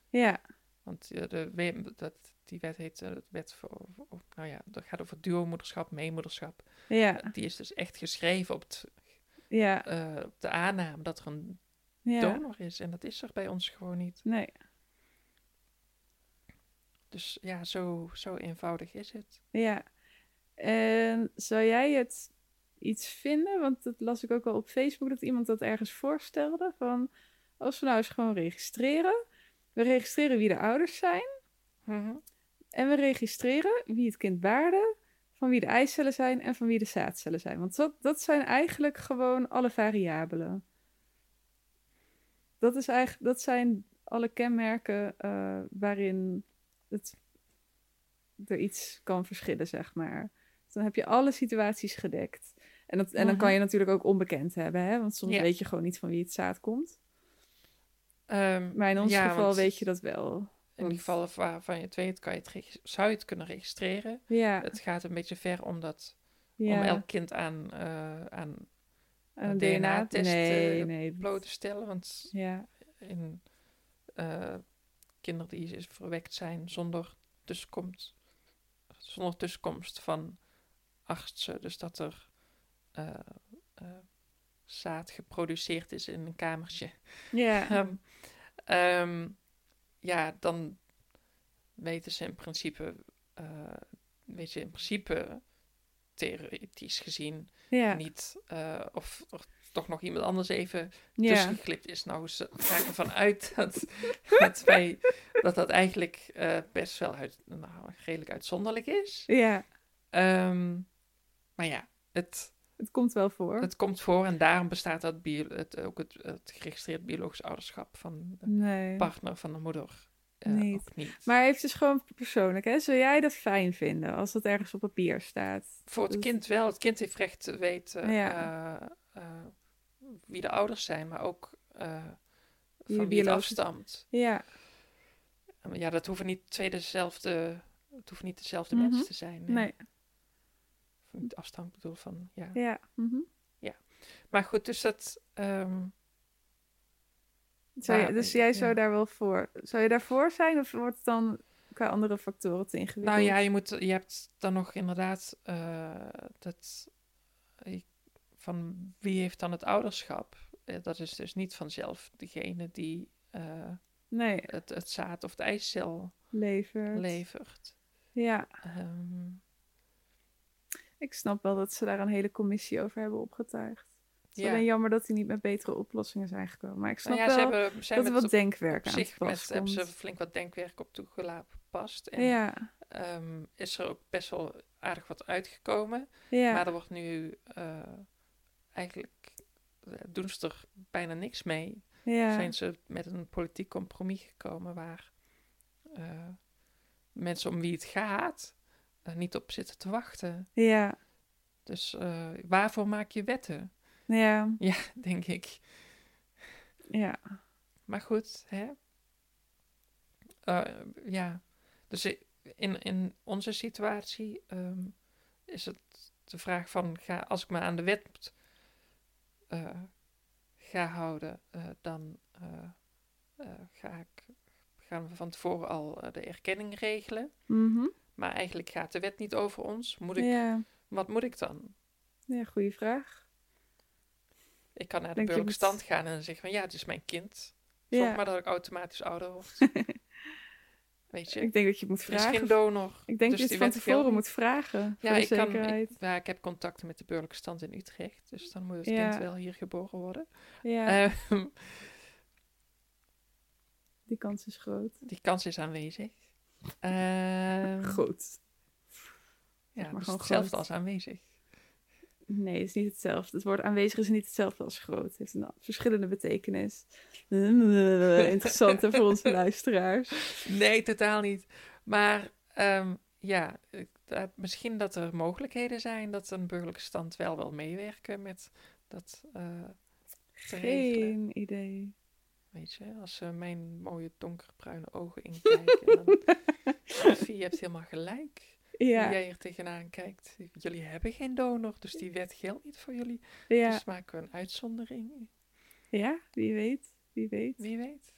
ja, Want eh, de, we- dat, die wet heet eh, de wet voor, voor- nou ja, dat gaat over duomoederschap, meemoederschap. ja, Die is dus echt geschreven op, het, ja, eh, op de aanname dat er een ja. donor is. En dat is er bij ons gewoon niet. Nee, Dus ja, zo, zo eenvoudig is het. ja. En zou jij het iets vinden? Want dat las ik ook wel op Facebook dat iemand dat ergens voorstelde. Van als we nou eens gewoon registreren. We registreren wie de ouders zijn. En we registreren wie het kind baarde, van wie de eicellen zijn en van wie de zaadcellen zijn. Want dat, dat zijn eigenlijk gewoon alle variabelen. Dat, is eigenlijk, dat zijn alle kenmerken eh, waarin het er iets kan verschillen, zeg maar. Dus dan heb je alle situaties gedekt. En, dat, en dan kan je natuurlijk ook onbekend hebben, hè? want soms Ja. weet je gewoon niet van wie het zaad komt. Ehm, Maar in ons ja, geval weet je dat wel. In die gevallen waarvan je het weet, kan je het zou je het kunnen registreren. Ja, Het gaat een beetje ver om, dat, ja. om elk kind aan, eh, aan Aan een DNA-test, Nee, eh, nee. bloot te stellen. Want Ja, in eh, kinderen die is verwekt zijn zonder tussenkomst, zonder tussenkomst van artsen, dus dat er eh, eh, zaad geproduceerd is in een kamertje. ja, (laughs) Ehm, ehm, ja, dan weten ze in principe, eh, weet je in principe theoretisch gezien ja, niet of toch nog iemand anders even ja. is. Nou, ze ga ik ervan uit dat, dat, wij, dat dat eigenlijk eh, best wel uit, nou, redelijk uitzonderlijk is. ja, Ehm, maar ja, het, het komt wel voor. het komt voor en daarom bestaat dat bio, het, ook het, het geregistreerd biologisch ouderschap van de Nee. partner van de moeder eh, Niet. ook niet. Maar dus gewoon persoonlijk, hè? Zou jij dat fijn vinden als dat ergens op papier staat? Voor het Dus- kind wel. Het kind heeft recht te weten Ja. eh, wie de ouders zijn, maar ook eh, van de wie het afstamt. Ja, Ja, dat hoeven niet twee dezelfde, het hoeven niet dezelfde Mhm. mensen te zijn. nee, Of niet afstand bedoel van, ja. ja. mhm. Maar goed, dus dat, ehm, Zou je- Ja, dus jij zou ja. daar wel voor... Zou je daarvoor zijn of wordt het dan qua andere factoren te ingewikkeld? nou ja, je, moet, je hebt dan nog inderdaad eh, dat, van wie heeft dan het ouderschap? Eh, dat is dus niet vanzelf degene die eh, Nee, het, het zaad of de eicel levert. levert. Ja, Ehm, ik snap wel dat ze daar een hele commissie over hebben opgetuigd. Het is ja. alleen jammer dat die niet met betere oplossingen zijn gekomen. Maar ik snap Nou ja, ze wel hebben, dat er wat denkwerk op aan zich met, pas hebben ze flink wat denkwerk op toegepast. En Ja, ehm, is er ook best wel aardig wat uitgekomen. ja, Maar er wordt nu eh, eigenlijk eh, doen ze er bijna niks mee. ja. Zijn ze met een politiek compromis gekomen waar eh, mensen om wie het gaat er niet op zitten te wachten. Ja, Dus waarvoor maak je wetten? ja, (laughs) Ja, denk ik. ja. Maar goed, hè? Ja, dus in, in onze situatie ehm, is het de vraag van, ga, als ik me aan de wet eh, ga houden, eh, dan eh, ga ik, gaan we van tevoren al de erkenning regelen. Mhm. Maar eigenlijk gaat de wet niet over ons. Moet ik, Ja, Wat moet ik dan? ja goede vraag. Ik kan naar de burgerlijke moet- stand gaan en zeggen van ja, het is mijn kind. Zorg Ja, maar dat ik automatisch ouder word. (laughs) Weet je? ik denk dat je het moet Er is geen vragen. donor. Ik denk dus dat je het van tevoren moet vragen. Ja, ik, kan, ik, ja, ik heb contacten met de burgerlijke stand in Utrecht. Dus dan moet het Ja. kind wel hier geboren worden. Ja, Ehm, die kans is groot. die kans is aanwezig. Ehm, Goed. ja, maar dus gewoon hetzelfde groot. als aanwezig. Nee, het is niet hetzelfde. Het woord aanwezig is niet hetzelfde als groot. Het heeft een verschillende betekenis. (laughs) Interessanter voor onze luisteraars. Nee, totaal niet. Maar ehm, ja, misschien dat er mogelijkheden zijn dat een burgerlijke stand wel wil meewerken met dat regelen. Geen idee. Weet je, als ze mijn mooie donkerbruine ogen inkijken, dan (laughs) Sophie, je hebt helemaal gelijk. Ja, jij er tegenaan kijkt. Jullie hebben geen donor, dus die wet geldt niet voor jullie. ja. Dus maken we een uitzondering. ja, wie weet. Wie weet. Wie weet.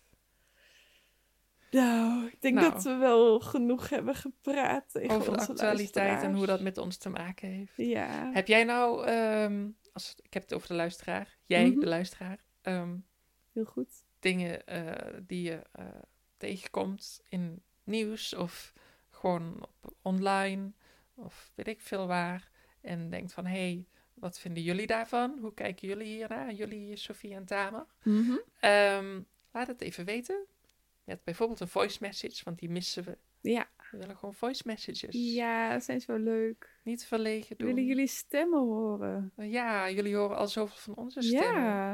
Nou, ik denk Nou. dat we wel genoeg hebben gepraat Over de actualiteit en hoe dat met ons te maken heeft. Ja. Heb jij nou, ehm, als, ik heb het over de luisteraar, jij, Mhm. de luisteraar, ehm, Heel goed. dingen eh, die je eh, tegenkomt in nieuws of gewoon op online of weet ik veel waar en denkt van hé, hey, wat vinden jullie daarvan? Hoe kijken jullie hiernaar? Jullie, Sofie en Tamer? Mhm. Ehm, laat het even weten. Met bijvoorbeeld een voice message, want die missen we. Ja. We willen gewoon voice messages. ja, dat zijn zo leuk. Niet verlegen doen. Willen jullie stemmen horen? Ja, jullie horen al zoveel van onze stemmen. Ja,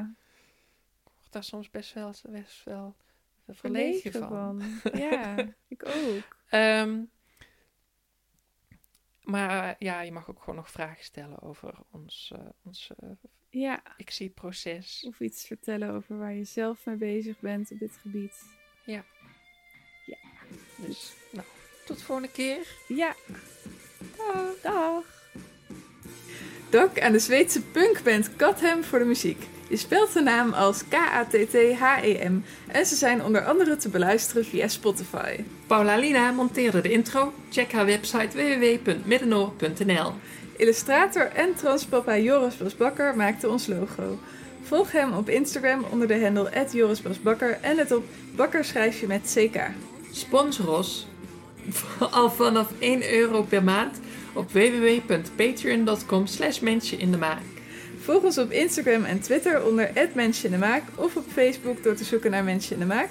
Ik word daar soms best wel, best wel verlegen verlegen van. van. (laughs) Ja, ik ook. Ehm, maar eh, ja, je mag ook gewoon nog vragen stellen over ons, eh, ons eh, Ja, ik zie proces. of iets vertellen over waar je zelf mee bezig bent op dit gebied. Dus, nou, tot de volgende keer. Ja. Dag. Dag. Dank aan de Zweedse punkband Kathem voor de muziek. Je spelt de naam als K-A-T-T-H-E-M en ze zijn onder andere te beluisteren via Spotify. Paula Lina monteerde de intro. Check haar website www.middenoor.nl. Illustrator en transpapa Joris Bas Bakker maakte ons logo. Volg hem op Instagram onder de handle Joris Bas Bakker en het op Bakker schrijf je met CK. Sponsor ons al vanaf 1 euro per maand op www.patreon.com slash mensje in de maak. Volg ons op Instagram en Twitter onder Maak of op Facebook door te zoeken naar Mensje in de Maak.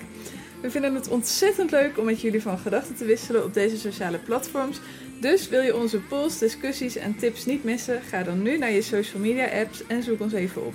We vinden het ontzettend leuk om met jullie van gedachten te wisselen op deze sociale platforms. Dus wil je onze polls, discussies en tips niet missen? Ga dan nu naar je social media apps en zoek ons even op.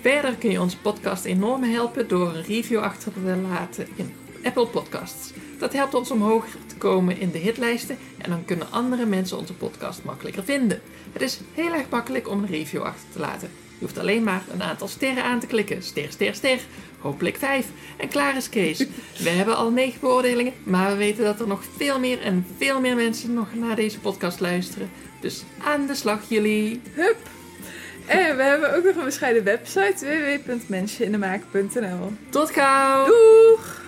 Verder kun je onze podcast enorm helpen door een review achter te laten in Apple Podcasts. Dat helpt ons om hoger te komen in de hitlijsten en dan kunnen andere mensen onze podcast makkelijker vinden. Het is heel erg makkelijk om een review achter te laten. Je hoeft alleen maar een aantal sterren aan te klikken. Ster, ster, ster. Hopelijk vijf. En klaar is Kees. (laughs) We hebben al negen beoordelingen, maar we weten dat er nog veel meer en veel meer mensen nog naar deze podcast luisteren. Dus aan de slag jullie! Hup! En we hebben ook nog een bescheiden website www.menscheninemaak.nl Tot gauw! Doeg!